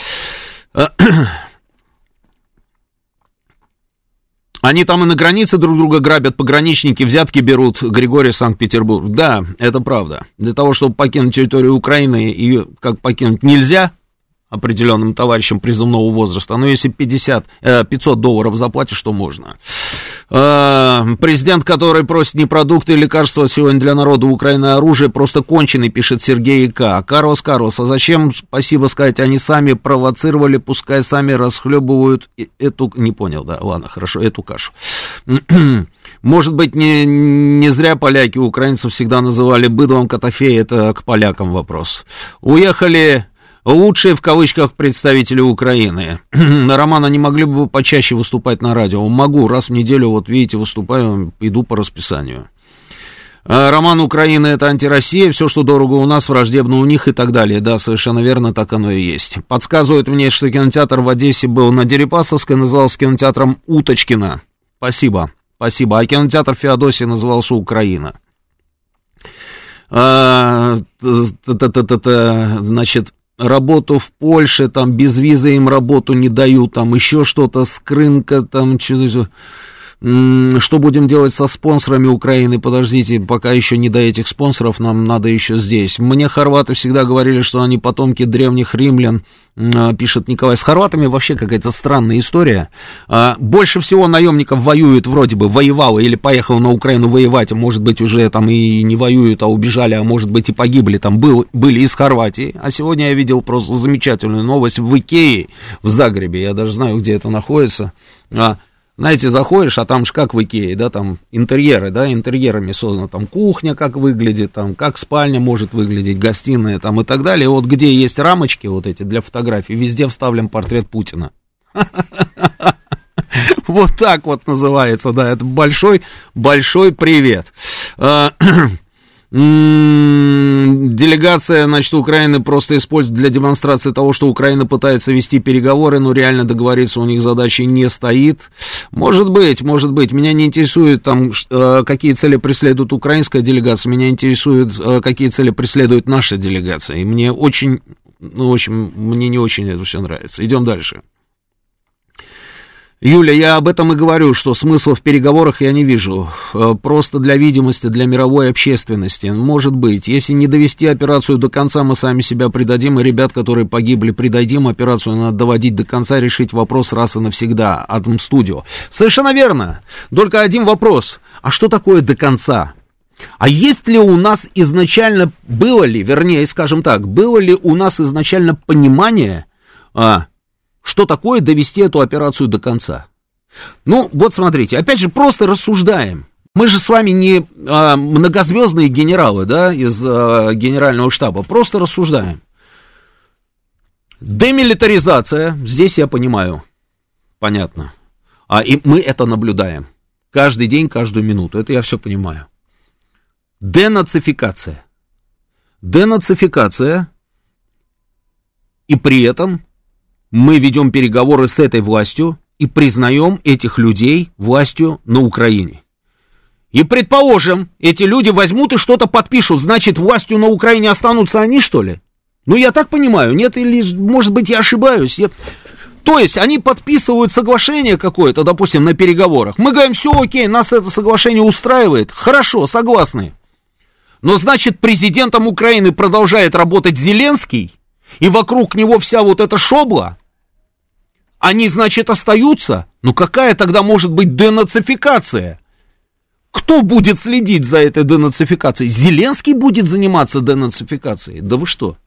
Они там и на границе друг друга грабят, пограничники, взятки берут, Григорий, Санкт-Петербург. Да, это правда. Для того, чтобы покинуть территорию Украины, ее как покинуть нельзя, определенным товарищам призывного возраста. Но если 50, 500 э, долларов заплатишь, что можно. Э, президент, который просит не продукты и лекарства сегодня для народа Украины, а оружие, просто конченый, пишет Сергей К. Карлос, Карлос, а зачем, спасибо сказать, они сами провоцировали, пускай сами расхлебывают эту... Не понял, да, ладно, хорошо, эту кашу. Может быть, не, не зря поляки украинцев всегда называли быдлом Котофея, это к полякам вопрос. Уехали лучшие в кавычках представители Украины. Романа, не могли бы вы почаще выступать на радио? Могу, раз в неделю, вот видите, выступаю, иду по расписанию. А, роман Украины это антироссия, все, что дорого у нас, враждебно у них и так далее. Да, совершенно верно, так оно и есть. Подсказывают мне, что кинотеатр в Одессе был на Дерипасовской, назывался кинотеатром Уточкина. Спасибо, спасибо. А кинотеатр Феодосия назывался Украина. А, значит, работу в Польше, там без визы им работу не дают, там еще что-то, скрынка, там, что что будем делать со спонсорами Украины? Подождите, пока еще не до этих спонсоров, нам надо еще здесь. Мне хорваты всегда говорили, что они потомки древних римлян, а, пишет Николай. С хорватами вообще какая-то странная история. А, больше всего наемников воюют, вроде бы, воевал или поехал на Украину воевать, а может быть уже там и не воюют, а убежали, а может быть и погибли, там был, были из Хорватии. А сегодня я видел просто замечательную новость в Икее, в Загребе, я даже знаю, где это находится. А, знаете, заходишь, а там же как в Икее, да, там интерьеры, да, интерьерами создано, там кухня как выглядит, там как спальня может выглядеть, гостиная там и так далее. Вот где есть рамочки вот эти для фотографий, везде вставлен портрет Путина. Вот так вот называется, да, это большой, большой привет. А, Делегация, значит, Украины просто использует для демонстрации того, что Украина пытается вести переговоры, но реально договориться у них задачи не стоит. Может быть, может быть. Меня не интересует там, э, какие цели преследует украинская делегация, меня интересует, э, какие цели преследует наша делегация. И мне очень, ну, в общем, мне не очень это все нравится. Идем дальше. Юля, я об этом и говорю, что смысла в переговорах я не вижу. Э, просто для видимости, для мировой общественности. Может быть, если не довести операцию до конца, мы сами себя предадим, и ребят, которые погибли, предадим. Операцию надо доводить до конца, решить вопрос раз и навсегда. Атом Студио. Совершенно верно. Только один вопрос. А что такое до конца? А есть ли у нас изначально, было ли, вернее, скажем так, было ли у нас изначально понимание, а, что такое довести эту операцию до конца. Ну, вот смотрите, опять же, просто рассуждаем. Мы же с вами не а, многозвездные генералы, да, из а, генерального штаба, просто рассуждаем. Демилитаризация, здесь я понимаю, понятно. А и мы это наблюдаем. Каждый день, каждую минуту, это я все понимаю. Денацификация. Денацификация, и при этом мы ведем переговоры с этой властью и признаем этих людей властью на Украине. И предположим, эти люди возьмут и что-то подпишут, значит, властью на Украине останутся они, что ли? Ну, я так понимаю, нет, или, может быть, я ошибаюсь. Я... То есть, они подписывают соглашение какое-то, допустим, на переговорах. Мы говорим, все окей, нас это соглашение устраивает. Хорошо, согласны. Но, значит, президентом Украины продолжает работать Зеленский, и вокруг него вся вот эта шобла, они, значит, остаются? Ну какая тогда может быть денацификация? Кто будет следить за этой денацификацией? Зеленский будет заниматься денацификацией? Да вы что?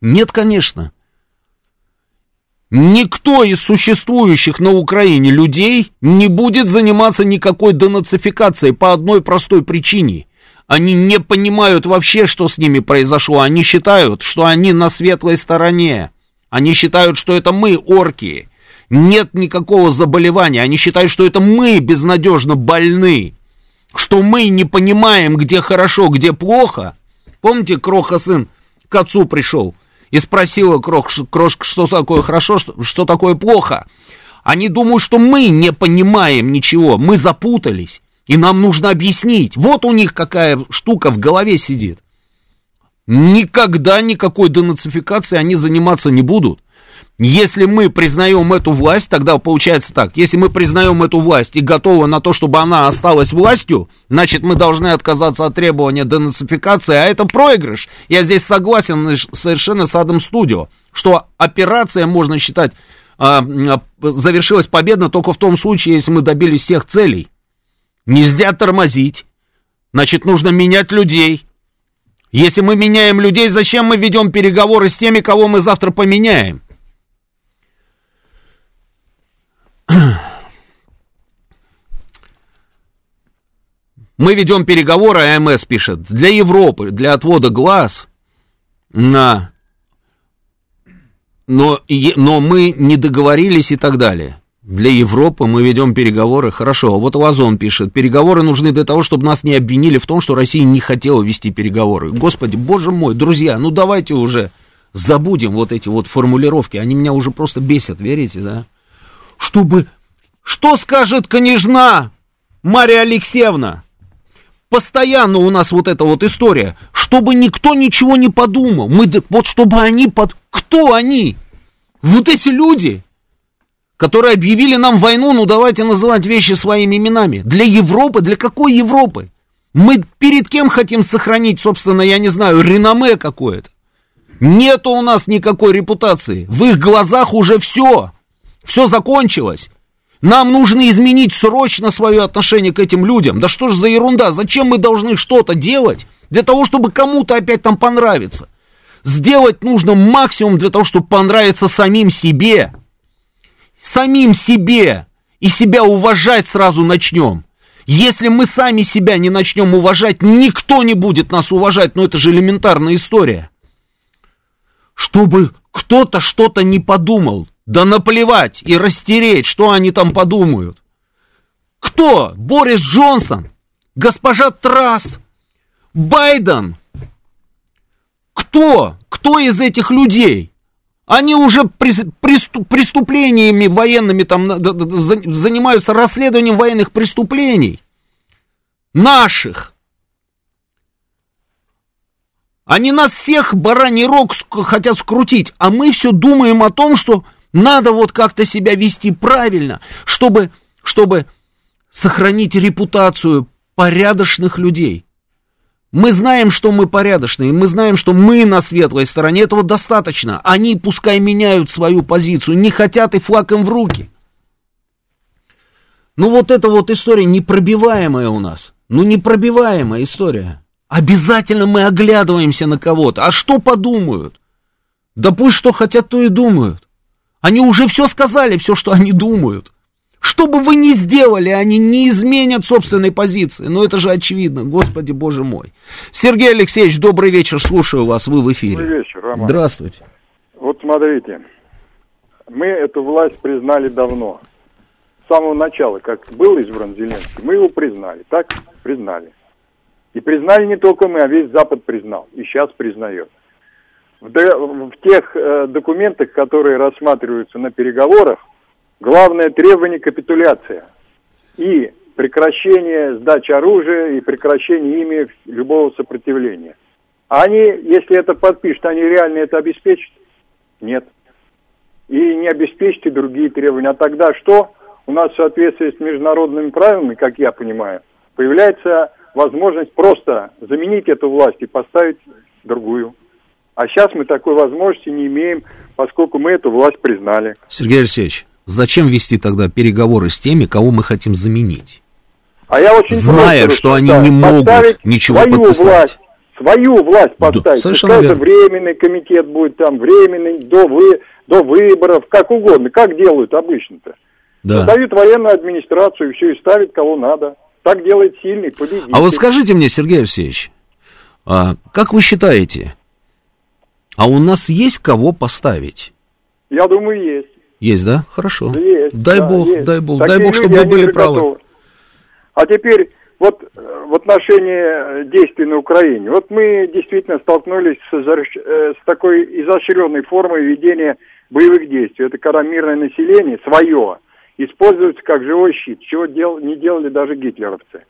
Нет, конечно. Никто из существующих на Украине людей не будет заниматься никакой денацификацией по одной простой причине. Они не понимают вообще, что с ними произошло. Они считают, что они на светлой стороне. Они считают, что это мы, орки нет никакого заболевания. Они считают, что это мы безнадежно больны, что мы не понимаем, где хорошо, где плохо. Помните, Кроха сын к отцу пришел и спросила Крох, Крошка, что такое хорошо, что, что такое плохо. Они думают, что мы не понимаем ничего, мы запутались, и нам нужно объяснить. Вот у них какая штука в голове сидит. Никогда никакой денацификацией они заниматься не будут. Если мы признаем эту власть, тогда получается так. Если мы признаем эту власть и готовы на то, чтобы она осталась властью, значит, мы должны отказаться от требования денацификации, а это проигрыш. Я здесь согласен совершенно с Адом Студио, что операция, можно считать, а, завершилась победно только в том случае, если мы добились всех целей. Нельзя тормозить. Значит, нужно менять людей. Если мы меняем людей, зачем мы ведем переговоры с теми, кого мы завтра поменяем? Мы ведем переговоры, АМС пишет, для Европы, для отвода глаз на... Но, но мы не договорились и так далее. Для Европы мы ведем переговоры. Хорошо, вот Лазон пишет, переговоры нужны для того, чтобы нас не обвинили в том, что Россия не хотела вести переговоры. Господи, боже мой, друзья, ну давайте уже забудем вот эти вот формулировки. Они меня уже просто бесят, верите, да? Чтобы... Что скажет княжна Мария Алексеевна? Постоянно у нас вот эта вот история, чтобы никто ничего не подумал. Мы, вот чтобы они под... Кто они? Вот эти люди, которые объявили нам войну, ну давайте называть вещи своими именами. Для Европы, для какой Европы? Мы перед кем хотим сохранить, собственно, я не знаю, реноме какое-то? Нету у нас никакой репутации. В их глазах уже все. Все закончилось. Нам нужно изменить срочно свое отношение к этим людям. Да что ж за ерунда? Зачем мы должны что-то делать для того, чтобы кому-то опять там понравиться? Сделать нужно максимум для того, чтобы понравиться самим себе. Самим себе. И себя уважать сразу начнем. Если мы сами себя не начнем уважать, никто не будет нас уважать. Но это же элементарная история. Чтобы кто-то что-то не подумал. Да наплевать и растереть, что они там подумают. Кто? Борис Джонсон? Госпожа Трасс? Байден? Кто? Кто из этих людей? Они уже преступлениями военными там занимаются расследованием военных преступлений. Наших. Они нас всех бараний рог хотят скрутить, а мы все думаем о том, что надо вот как-то себя вести правильно, чтобы, чтобы сохранить репутацию порядочных людей. Мы знаем, что мы порядочные, мы знаем, что мы на светлой стороне, этого достаточно. Они пускай меняют свою позицию, не хотят и флаг им в руки. Ну вот эта вот история непробиваемая у нас, ну непробиваемая история. Обязательно мы оглядываемся на кого-то. А что подумают? Да пусть что хотят, то и думают. Они уже все сказали, все, что они думают. Что бы вы ни сделали, они не изменят собственной позиции. Но это же очевидно, господи боже мой. Сергей Алексеевич, добрый вечер, слушаю вас, вы в эфире. Добрый вечер, Роман. Здравствуйте. Вот смотрите, мы эту власть признали давно. С самого начала, как был избран Зеленский, мы его признали, так? Признали. И признали не только мы, а весь Запад признал, и сейчас признает в, в тех э, документах, которые рассматриваются на переговорах, главное требование капитуляция и прекращение сдачи оружия и прекращение ими любого сопротивления. Они, если это подпишут, они реально это обеспечат? Нет. И не обеспечат и другие требования. А тогда что? У нас в соответствии с международными правилами, как я понимаю, появляется возможность просто заменить эту власть и поставить другую. А сейчас мы такой возможности не имеем, поскольку мы эту власть признали. Сергей Алексеевич, зачем вести тогда переговоры с теми, кого мы хотим заменить? А я очень Зная, что поставить. они не могут ничего свою подписать. Власть, свою власть поставить. Да, Пускай это временный комитет будет там, временный, до, вы, до выборов, как угодно. Как делают обычно-то? Да. Создают военную администрацию, и все, и ставят кого надо. Так делает сильный победитель. А вот скажите мне, Сергей Алексеевич, а как вы считаете, а у нас есть кого поставить? Я думаю, есть. Есть, да? Хорошо. Есть, дай да, бог, есть. дай бог, Такие дай бог, чтобы мы были правы. Готовы. А теперь вот э, в отношении действий на Украине. Вот мы действительно столкнулись с, э, с такой изощренной формой ведения боевых действий. Это когда мирное население свое используется как живой щит, чего дел, не делали даже гитлеровцы.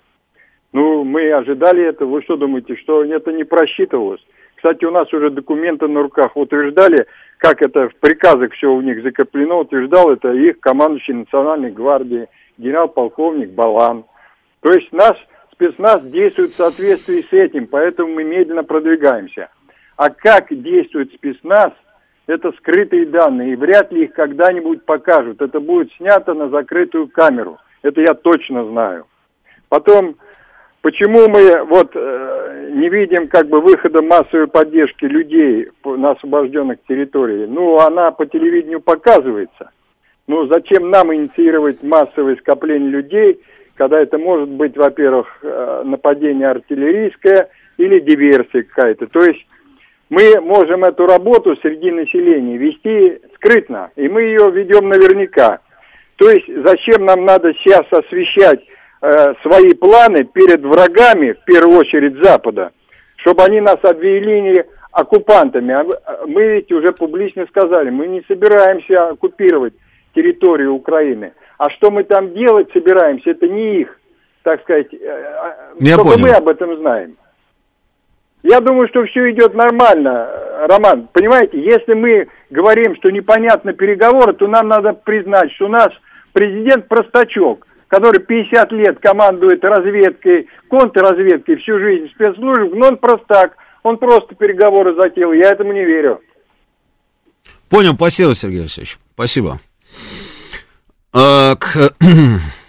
Ну, мы ожидали этого. Вы что думаете, что это не просчитывалось? Кстати, у нас уже документы на руках утверждали, как это в приказах все у них закреплено, утверждал это их командующий Национальной гвардии, генерал-полковник Балан. То есть наш спецназ действует в соответствии с этим, поэтому мы медленно продвигаемся. А как действует спецназ, это скрытые данные, и вряд ли их когда-нибудь покажут. Это будет снято на закрытую камеру. Это я точно знаю. Потом Почему мы вот э, не видим как бы выхода массовой поддержки людей на освобожденных территориях? Ну, она по телевидению показывается. Ну, зачем нам инициировать массовое скопление людей, когда это может быть, во-первых, э, нападение артиллерийское или диверсия какая-то. То есть мы можем эту работу среди населения вести скрытно, и мы ее ведем наверняка. То есть зачем нам надо сейчас освещать э, свои планы перед врагами, в первую очередь Запада, чтобы они нас обвели оккупантами. А мы ведь уже публично сказали, мы не собираемся оккупировать территорию Украины. А что мы там делать собираемся, это не их, так сказать, э, э, Я только понял. мы об этом знаем. Я думаю, что все идет нормально, Роман. Понимаете, если мы говорим, что непонятно переговоры, то нам надо признать, что у нас президент простачок, который 50 лет командует разведкой, контрразведкой всю жизнь спецслужб, но он простак, он просто переговоры затеял. Я этому не верю. Понял, спасибо, Сергей Алексеевич. Спасибо. А, к...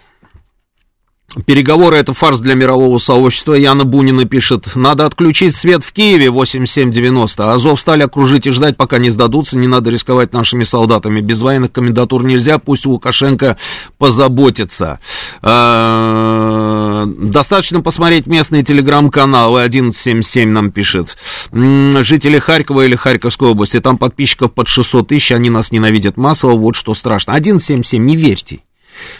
Переговоры это фарс для мирового сообщества. Яна Бунина пишет, надо отключить свет в Киеве 8790. Азов стали окружить и ждать, пока не сдадутся. Не надо рисковать нашими солдатами. Без военных комендатур нельзя, пусть Лукашенко позаботится. А, достаточно посмотреть местные телеграм-каналы. 1177 нам пишет. Жители Харькова или Харьковской области, там подписчиков под 600 тысяч, они нас ненавидят массово, вот что страшно. 1177, не верьте.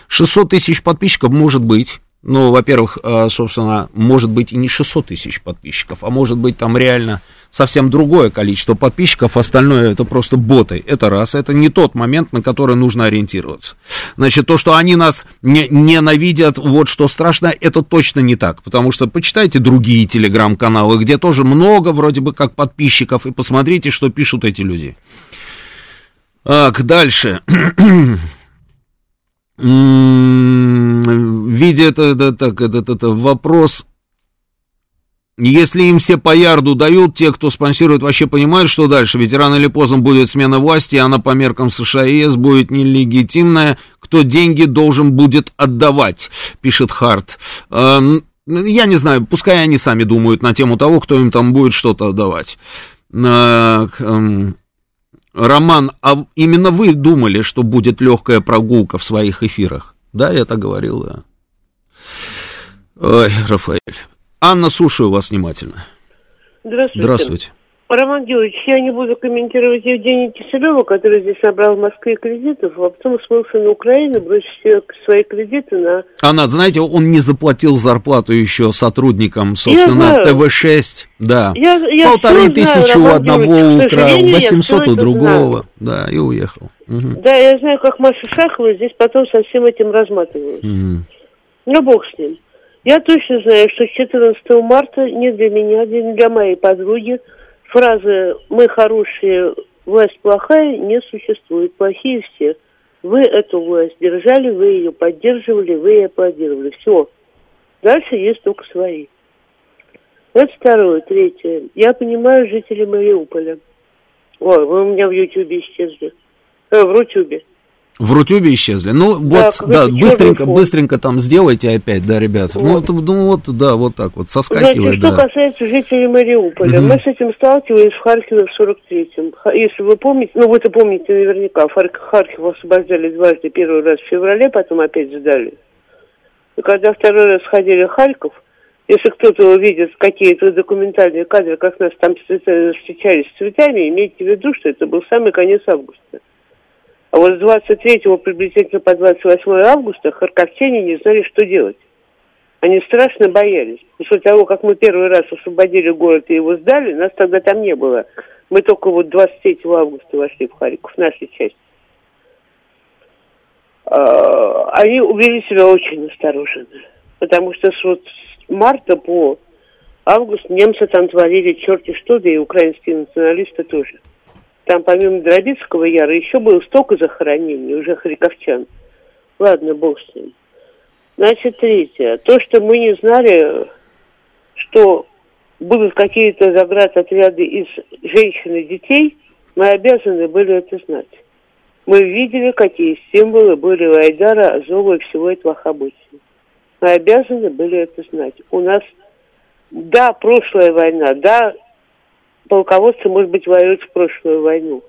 600 тысяч подписчиков может быть, ну, во-первых, э, собственно, может быть и не 600 тысяч подписчиков, а может быть там реально совсем другое количество подписчиков, остальное это просто боты. Это раз, это не тот момент, на который нужно ориентироваться. Значит, то, что они нас не, ненавидят, вот что страшно, это точно не так, потому что почитайте другие телеграм-каналы, где тоже много вроде бы как подписчиков, и посмотрите, что пишут эти люди. Так, дальше. видя это, так, это, это, вопрос, если им все по ярду дают, те, кто спонсирует, вообще понимают, что дальше, ведь рано или поздно будет смена власти, и она по меркам США и ЕС будет нелегитимная, кто деньги должен будет отдавать, пишет Харт. Эм, я не знаю, пускай они сами думают на тему того, кто им там будет что-то отдавать. Роман, а именно вы думали, что будет легкая прогулка в своих эфирах? Да, я так говорил, да. Ой, Рафаэль. Анна, слушаю вас внимательно. Здравствуйте. Здравствуйте. Роман Георгиевич, я не буду комментировать Евгения Киселева, который здесь набрал в Москве кредитов, а потом смылся на Украину, бросил все свои кредиты на... Анна, знаете, он не заплатил зарплату еще сотрудникам, собственно, ТВ-6, да. Я, я Полторы тысячи знаю, у одного украл, 800 у другого, знаю. да, и уехал. Угу. Да, я знаю, как Маша Шахова здесь потом со всем этим разматывалась. Угу. Ну, бог с ним. Я точно знаю, что 14 марта не для меня, не для моей подруги, фраза «мы хорошие, власть плохая» не существует. Плохие все. Вы эту власть держали, вы ее поддерживали, вы ее аплодировали. Все. Дальше есть только свои. Это второе. Третье. Я понимаю жителей Мариуполя. Ой, вы у меня в Ютьюбе исчезли. Э, в Рутюбе. В Рутюбе исчезли. Ну, вот, да, быстренько, быстренько там сделайте опять, да, ребят. Вот. Ну, ну, вот, да, вот так вот, соскакивает, Значит, что да. касается жителей Мариуполя, Мгм. мы с этим сталкивались в Харькове в 43-м. Ха- Если вы помните, ну, вы это помните наверняка, Харьков освобождали дважды, первый раз в феврале, потом опять сдали. И когда второй раз ходили в Харьков, если кто-то увидит какие-то документальные кадры, как нас там встречались с цветами, имейте в виду, что это был самый конец августа. А вот с 23 приблизительно по 28 августа харьковчане не знали, что делать. Они страшно боялись. После того, как мы первый раз освободили город и его сдали, нас тогда там не было. Мы только вот 23 августа вошли в Харьков, наша часть. А, Они увели себя очень осторожно. Потому что с вот марта по август немцы там творили черти что, да и украинские националисты тоже. Там помимо Дробицкого Яра еще было столько захоронений, уже харьковчан. Ладно, бог с ним. Значит, третье. То, что мы не знали, что будут какие-то заградотряды из женщин и детей, мы обязаны были это знать. Мы видели, какие символы были у Айдара, Азова и всего этого Хабути. Мы обязаны были это знать. У нас, да, прошлая война, да, полководцы, может быть, воюют в прошлую войну.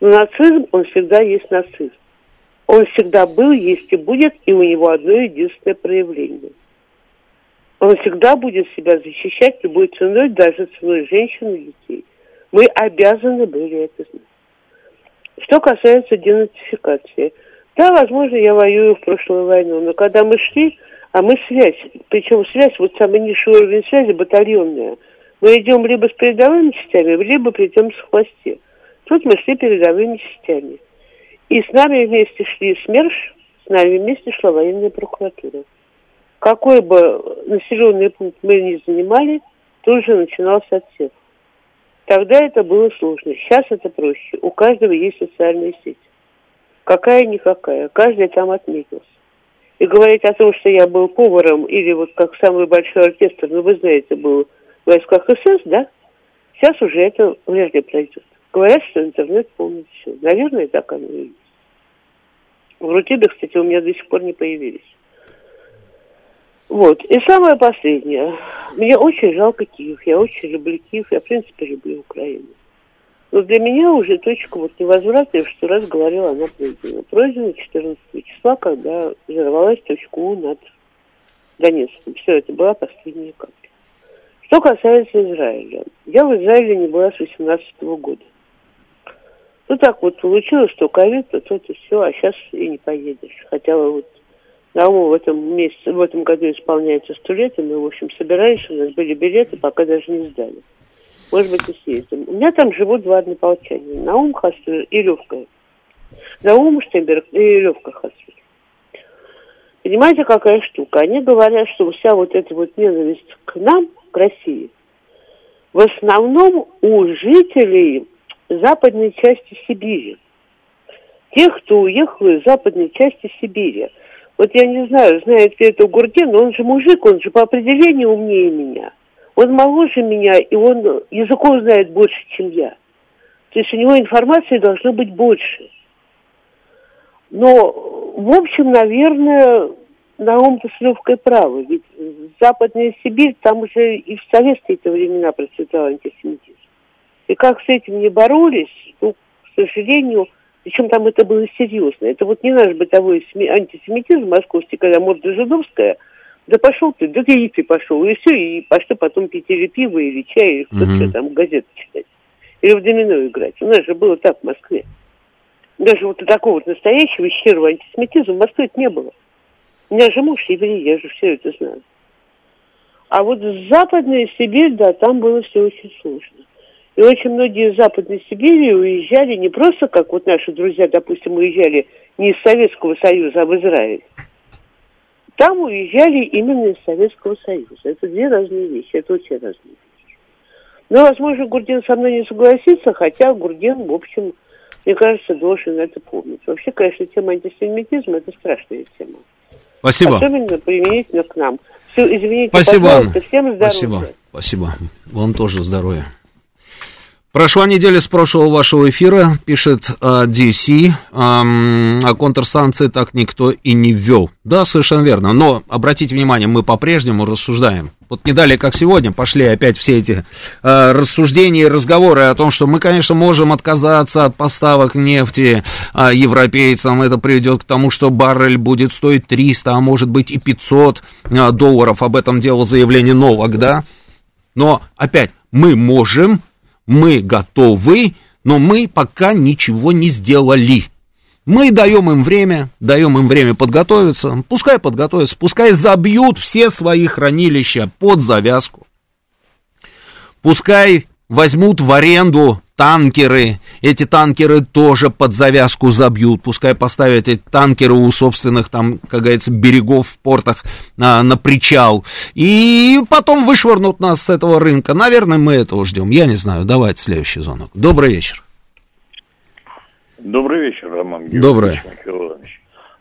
Но нацизм, он всегда есть нацизм. Он всегда был, есть и будет, и у него одно единственное проявление. Он всегда будет себя защищать любой ценой, даже ценой женщин и детей. Мы обязаны были это знать. Что касается денацификации. Да, возможно, я воюю в прошлую войну, но когда мы шли, а мы связь, причем связь, вот самый низший уровень связи, батальонная. Мы идем либо с передовыми частями, либо придем с хвосте. Тут мы шли передовыми частями. И с нами вместе шли СМЕРШ, с нами вместе шла военная прокуратура. Какой бы населенный пункт мы ни занимали, тут же начинался отсев. Тогда это было сложно. Сейчас это проще. У каждого есть социальная сеть. Какая-никакая. Каждый там отметился. И говорить о том, что я был поваром или вот как самый большой оркестр, ну вы знаете, был в войсках СС, да? Сейчас уже это вряд ли пройдет. Говорят, что интернет помнит все. Наверное, так оно и есть. В Рутюбе, кстати, у меня до сих пор не появились. Вот. И самое последнее. Мне очень жалко Киев. Я очень люблю Киев. Я, в принципе, люблю Украину. Но для меня уже точка вот невозврата, что раз говорила, она пройдена. Пройдена 14 числа, когда взорвалась точка У над Донецком. Все, это была последняя капля. Что касается Израиля. Я в Израиле не была с 18 года. Ну так вот получилось, что ковид, то то-то все, а сейчас и не поедешь. Хотя вот Науму в этом месяце, в этом году исполняется сто лет, и мы, в общем, собирались, у нас были билеты, пока даже не сдали. Может быть, и съездим. У меня там живут два однополчанина. Наум Хасвер и Левка. Наум Штемберг и Левка Хасвер. Понимаете, какая штука? Они говорят, что вся вот эта вот ненависть к нам, к России, в основном у жителей западной части Сибири. Тех, кто уехал из западной части Сибири. Вот я не знаю, знает ли это Гурдин, но он же мужик, он же по определению умнее меня. Он моложе меня, и он языков знает больше, чем я. То есть у него информации должно быть больше. Но, в общем, наверное, Наум-то с легкой правы. Ведь Западная Сибирь, там уже и в советские-то времена процветал антисемитизм. И как с этим не боролись, ну, к сожалению, причем там это было серьезно. Это вот не наш бытовой антисемитизм московский, когда морда жидовская, да пошел ты, да ты и ты пошел, и все, и пошли потом пить или пиво, или чай, или кто-то mm-hmm. там газеты читать. Или в домино играть. У нас же было так в Москве. Даже вот такого вот настоящего щирого антисемитизма в Москве не было. У меня же муж еврей, я же все это знаю. А вот западная Сибирь, да, там было все очень сложно. И очень многие из Западной Сибири уезжали не просто, как вот наши друзья, допустим, уезжали не из Советского Союза, а в Израиль. Там уезжали именно из Советского Союза. Это две разные вещи, это очень разные вещи. Но, возможно, Гурдин со мной не согласится, хотя Гурдин, в общем, мне кажется, должен это помнить. Вообще, конечно, тема антисемитизма – это страшная тема. Спасибо. Особенно применительно к нам. Все, извините, Спасибо. пожалуйста, всем здоровья. Спасибо. Спасибо. Вам тоже здоровья. Прошла неделя с прошлого вашего эфира, пишет uh, DC, um, а контрсанкции так никто и не ввел. Да, совершенно верно, но обратите внимание, мы по-прежнему рассуждаем. Вот не далее, как сегодня, пошли опять все эти uh, рассуждения и разговоры о том, что мы, конечно, можем отказаться от поставок нефти uh, европейцам. Это приведет к тому, что баррель будет стоить 300, а может быть и 500 uh, долларов. Об этом делал заявление Новак, да? Но опять, мы можем мы готовы, но мы пока ничего не сделали. Мы даем им время, даем им время подготовиться, пускай подготовятся, пускай забьют все свои хранилища под завязку. Пускай возьмут в аренду танкеры, эти танкеры тоже под завязку забьют, пускай поставят эти танкеры у собственных там, как говорится, берегов в портах а, на причал, и потом вышвырнут нас с этого рынка. Наверное, мы этого ждем, я не знаю. Давайте следующий звонок. Добрый вечер. Добрый вечер, Роман Георгиевич. Добрый.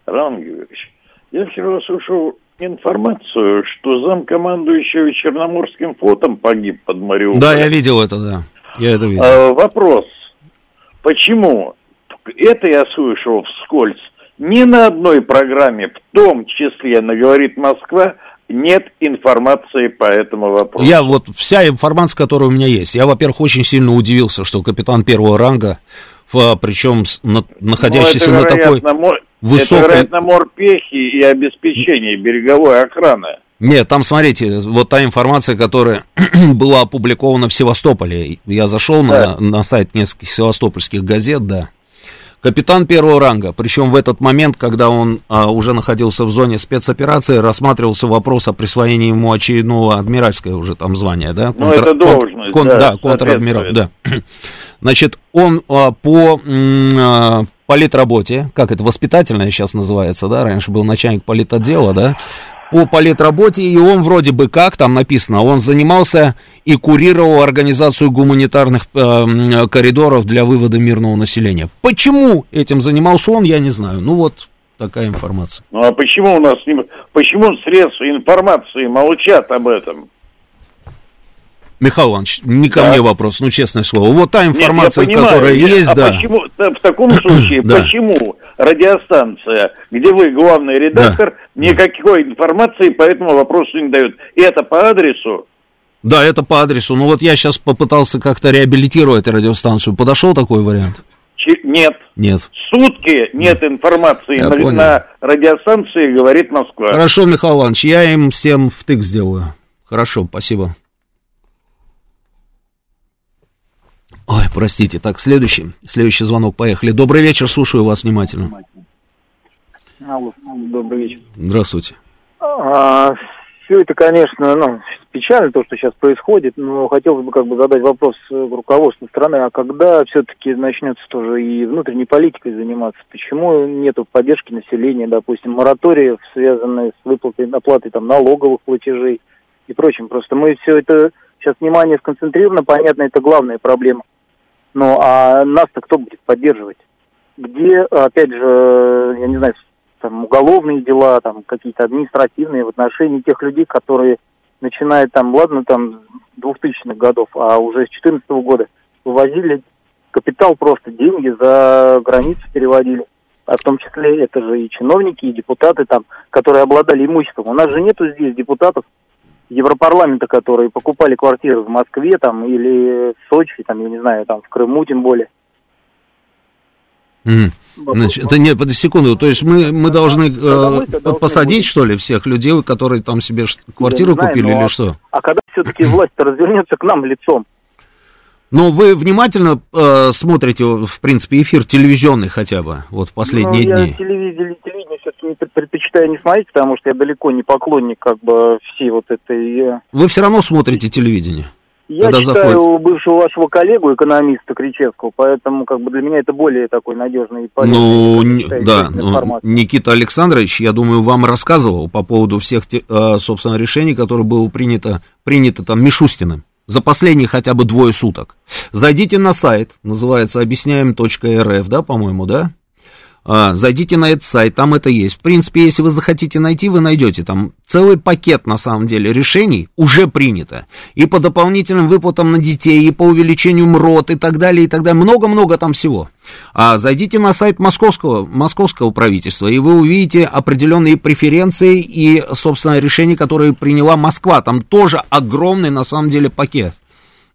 Роман Георгиевич, я вчера слушал информацию, что замкомандующего Черноморским флотом погиб под Мариуполем. Да, я видел это, да. Я это видел. А, вопрос. Почему? Это я слышал вскользь. Ни на одной программе, в том числе на «Говорит Москва», нет информации по этому вопросу. Я вот вся информация, которая у меня есть. Я, во-первых, очень сильно удивился, что капитан первого ранга, причем находящийся ну, на такой... высокой... Это, вероятно, морпехи и обеспечение береговой охраны. Нет, там, смотрите, вот та информация, которая была опубликована в Севастополе. Я зашел да. на, на сайт нескольких севастопольских газет, да. Капитан первого ранга, причем в этот момент, когда он а, уже находился в зоне спецоперации, рассматривался вопрос о присвоении ему очередного адмиральское уже там звания, да? Ну, Контр... это должность, кон... да. Да, контр-адмирал, да. Значит, он а, по а, политработе, как это, воспитательное сейчас называется, да, раньше был начальник политотдела, да, по политработе, и он вроде бы как, там написано, он занимался и курировал организацию гуманитарных э, коридоров для вывода мирного населения. Почему этим занимался он, я не знаю. Ну вот такая информация. Ну а почему у нас. Почему средства информации молчат об этом? Михаил Иванович, не ко да. мне вопрос, ну, честное слово. Вот та информация, Нет, понимаю, которая Нет, есть, а да. Почему, в таком случае, да. почему радиостанция, где вы главный редактор, да. никакой информации по этому вопросу не дает? И это по адресу? Да, это по адресу. Ну, вот я сейчас попытался как-то реабилитировать радиостанцию. Подошел такой вариант? Нет. Нет. Сутки нет информации на, на радиостанции, говорит Москва. Хорошо, Михаил Иванович, я им всем втык сделаю. Хорошо, спасибо. Ой, простите. Так, следующий, следующий звонок, поехали. Добрый вечер, слушаю вас внимательно. Алло, добрый вечер. Здравствуйте. А, все это, конечно, ну, печально, то, что сейчас происходит, но хотелось бы как бы задать вопрос руководству страны, а когда все-таки начнется тоже и внутренней политикой заниматься? Почему нету поддержки населения, допустим, мораториев, связанных с выплатой, оплатой там налоговых платежей и прочим? Просто мы все это сейчас внимание сконцентрировано, понятно, это главная проблема. Ну, а нас-то кто будет поддерживать? Где, опять же, я не знаю, там, уголовные дела, там, какие-то административные в отношении тех людей, которые начинают там, ладно, там, 2000-х годов, а уже с 2014 года вывозили капитал просто, деньги за границу переводили. А в том числе это же и чиновники, и депутаты там, которые обладали имуществом. У нас же нету здесь депутатов, Европарламента, которые покупали квартиры в Москве там или в Сочи, там, я не знаю, там в Крыму тем более. Mm. Значит, это не, под секунду, то есть мы, мы должны э, посадить, что ли, всех людей, которые там себе квартиру знаю, купили или а, что? А когда все-таки власть развернется к нам лицом? Ну, вы внимательно э, смотрите, в принципе, эфир телевизионный хотя бы, вот в последние ну, я дни? Телевидение, телевидение все-таки предпочитаю не смотреть, потому что я далеко не поклонник как бы всей вот этой... Вы все равно смотрите телевидение? Я читаю заходит... бывшего вашего коллегу, экономиста Кричевского, поэтому как бы для меня это более такой надежный и полезный. Ну, не, да, ну, Никита Александрович, я думаю, вам рассказывал по поводу всех, э, собственно, решений, которые было принято, принято там Мишустиным за последние хотя бы двое суток. Зайдите на сайт, называется объясняем.рф, да, по-моему, да? А, зайдите на этот сайт, там это есть. В принципе, если вы захотите найти, вы найдете. Там целый пакет, на самом деле, решений уже принято. И по дополнительным выплатам на детей, и по увеличению МРОТ, и так далее, и так далее. Много-много там всего. А зайдите на сайт московского, московского правительства, и вы увидите определенные преференции и, собственно, решения, которые приняла Москва. Там тоже огромный, на самом деле, пакет.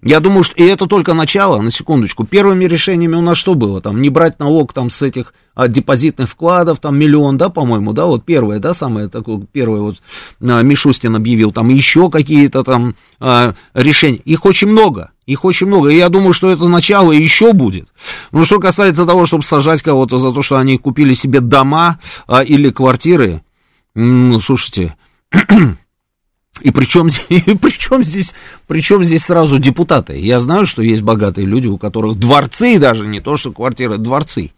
Я думаю, что и это только начало, на секундочку. Первыми решениями у нас что было? Там не брать налог там с этих а, депозитных вкладов, там миллион, да, по-моему, да, вот первое, да, самое такое, первое вот а, Мишустин объявил, там еще какие-то там а, решения. Их очень много, их очень много. И я думаю, что это начало еще будет. Ну, что касается того, чтобы сажать кого-то за то, что они купили себе дома а, или квартиры, ну, слушайте, И причем, и причем, здесь, причем здесь сразу депутаты? Я знаю, что есть богатые люди, у которых дворцы, даже не то, что квартиры, дворцы.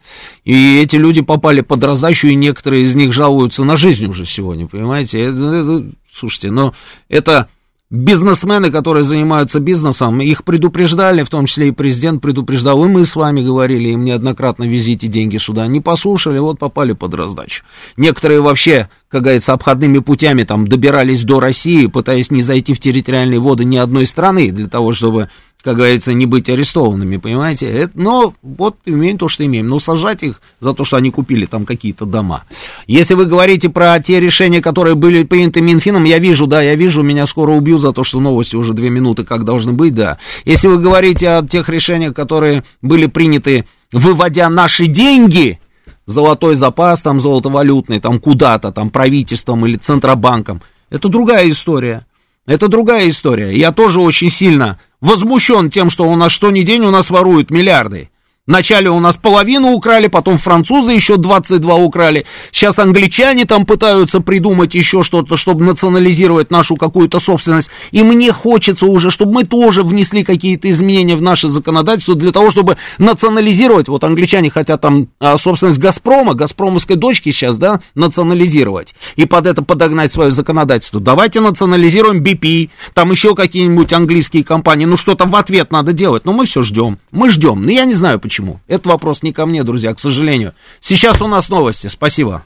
И эти люди попали под раздачу, и некоторые из них жалуются на жизнь уже сегодня, понимаете? Это, это, слушайте, но это бизнесмены, которые занимаются бизнесом, их предупреждали, в том числе и президент предупреждал, и мы с вами говорили им неоднократно, везите деньги сюда, не послушали, вот попали под раздачу. Некоторые вообще, как говорится, обходными путями там добирались до России, пытаясь не зайти в территориальные воды ни одной страны, для того, чтобы как говорится, не быть арестованными, понимаете? Это, но вот имеем то, что имеем. Но сажать их за то, что они купили там какие-то дома. Если вы говорите про те решения, которые были приняты Минфином, я вижу, да, я вижу, меня скоро убьют за то, что новости уже две минуты как должны быть, да. Если вы говорите о тех решениях, которые были приняты, выводя наши деньги, золотой запас, там, золотовалютный, там, куда-то, там, правительством или Центробанком. Это другая история. Это другая история. Я тоже очень сильно возмущен тем, что у нас что ни день у нас воруют миллиарды. Вначале у нас половину украли, потом французы еще 22 украли. Сейчас англичане там пытаются придумать еще что-то, чтобы национализировать нашу какую-то собственность. И мне хочется уже, чтобы мы тоже внесли какие-то изменения в наше законодательство для того, чтобы национализировать. Вот англичане хотят там а, собственность Газпрома, Газпромовской дочки сейчас, да, национализировать. И под это подогнать свое законодательство. Давайте национализируем BP, там еще какие-нибудь английские компании. Ну что-то в ответ надо делать. Но мы все ждем. Мы ждем. Но я не знаю почему почему. Это вопрос не ко мне, друзья, к сожалению. Сейчас у нас новости. Спасибо.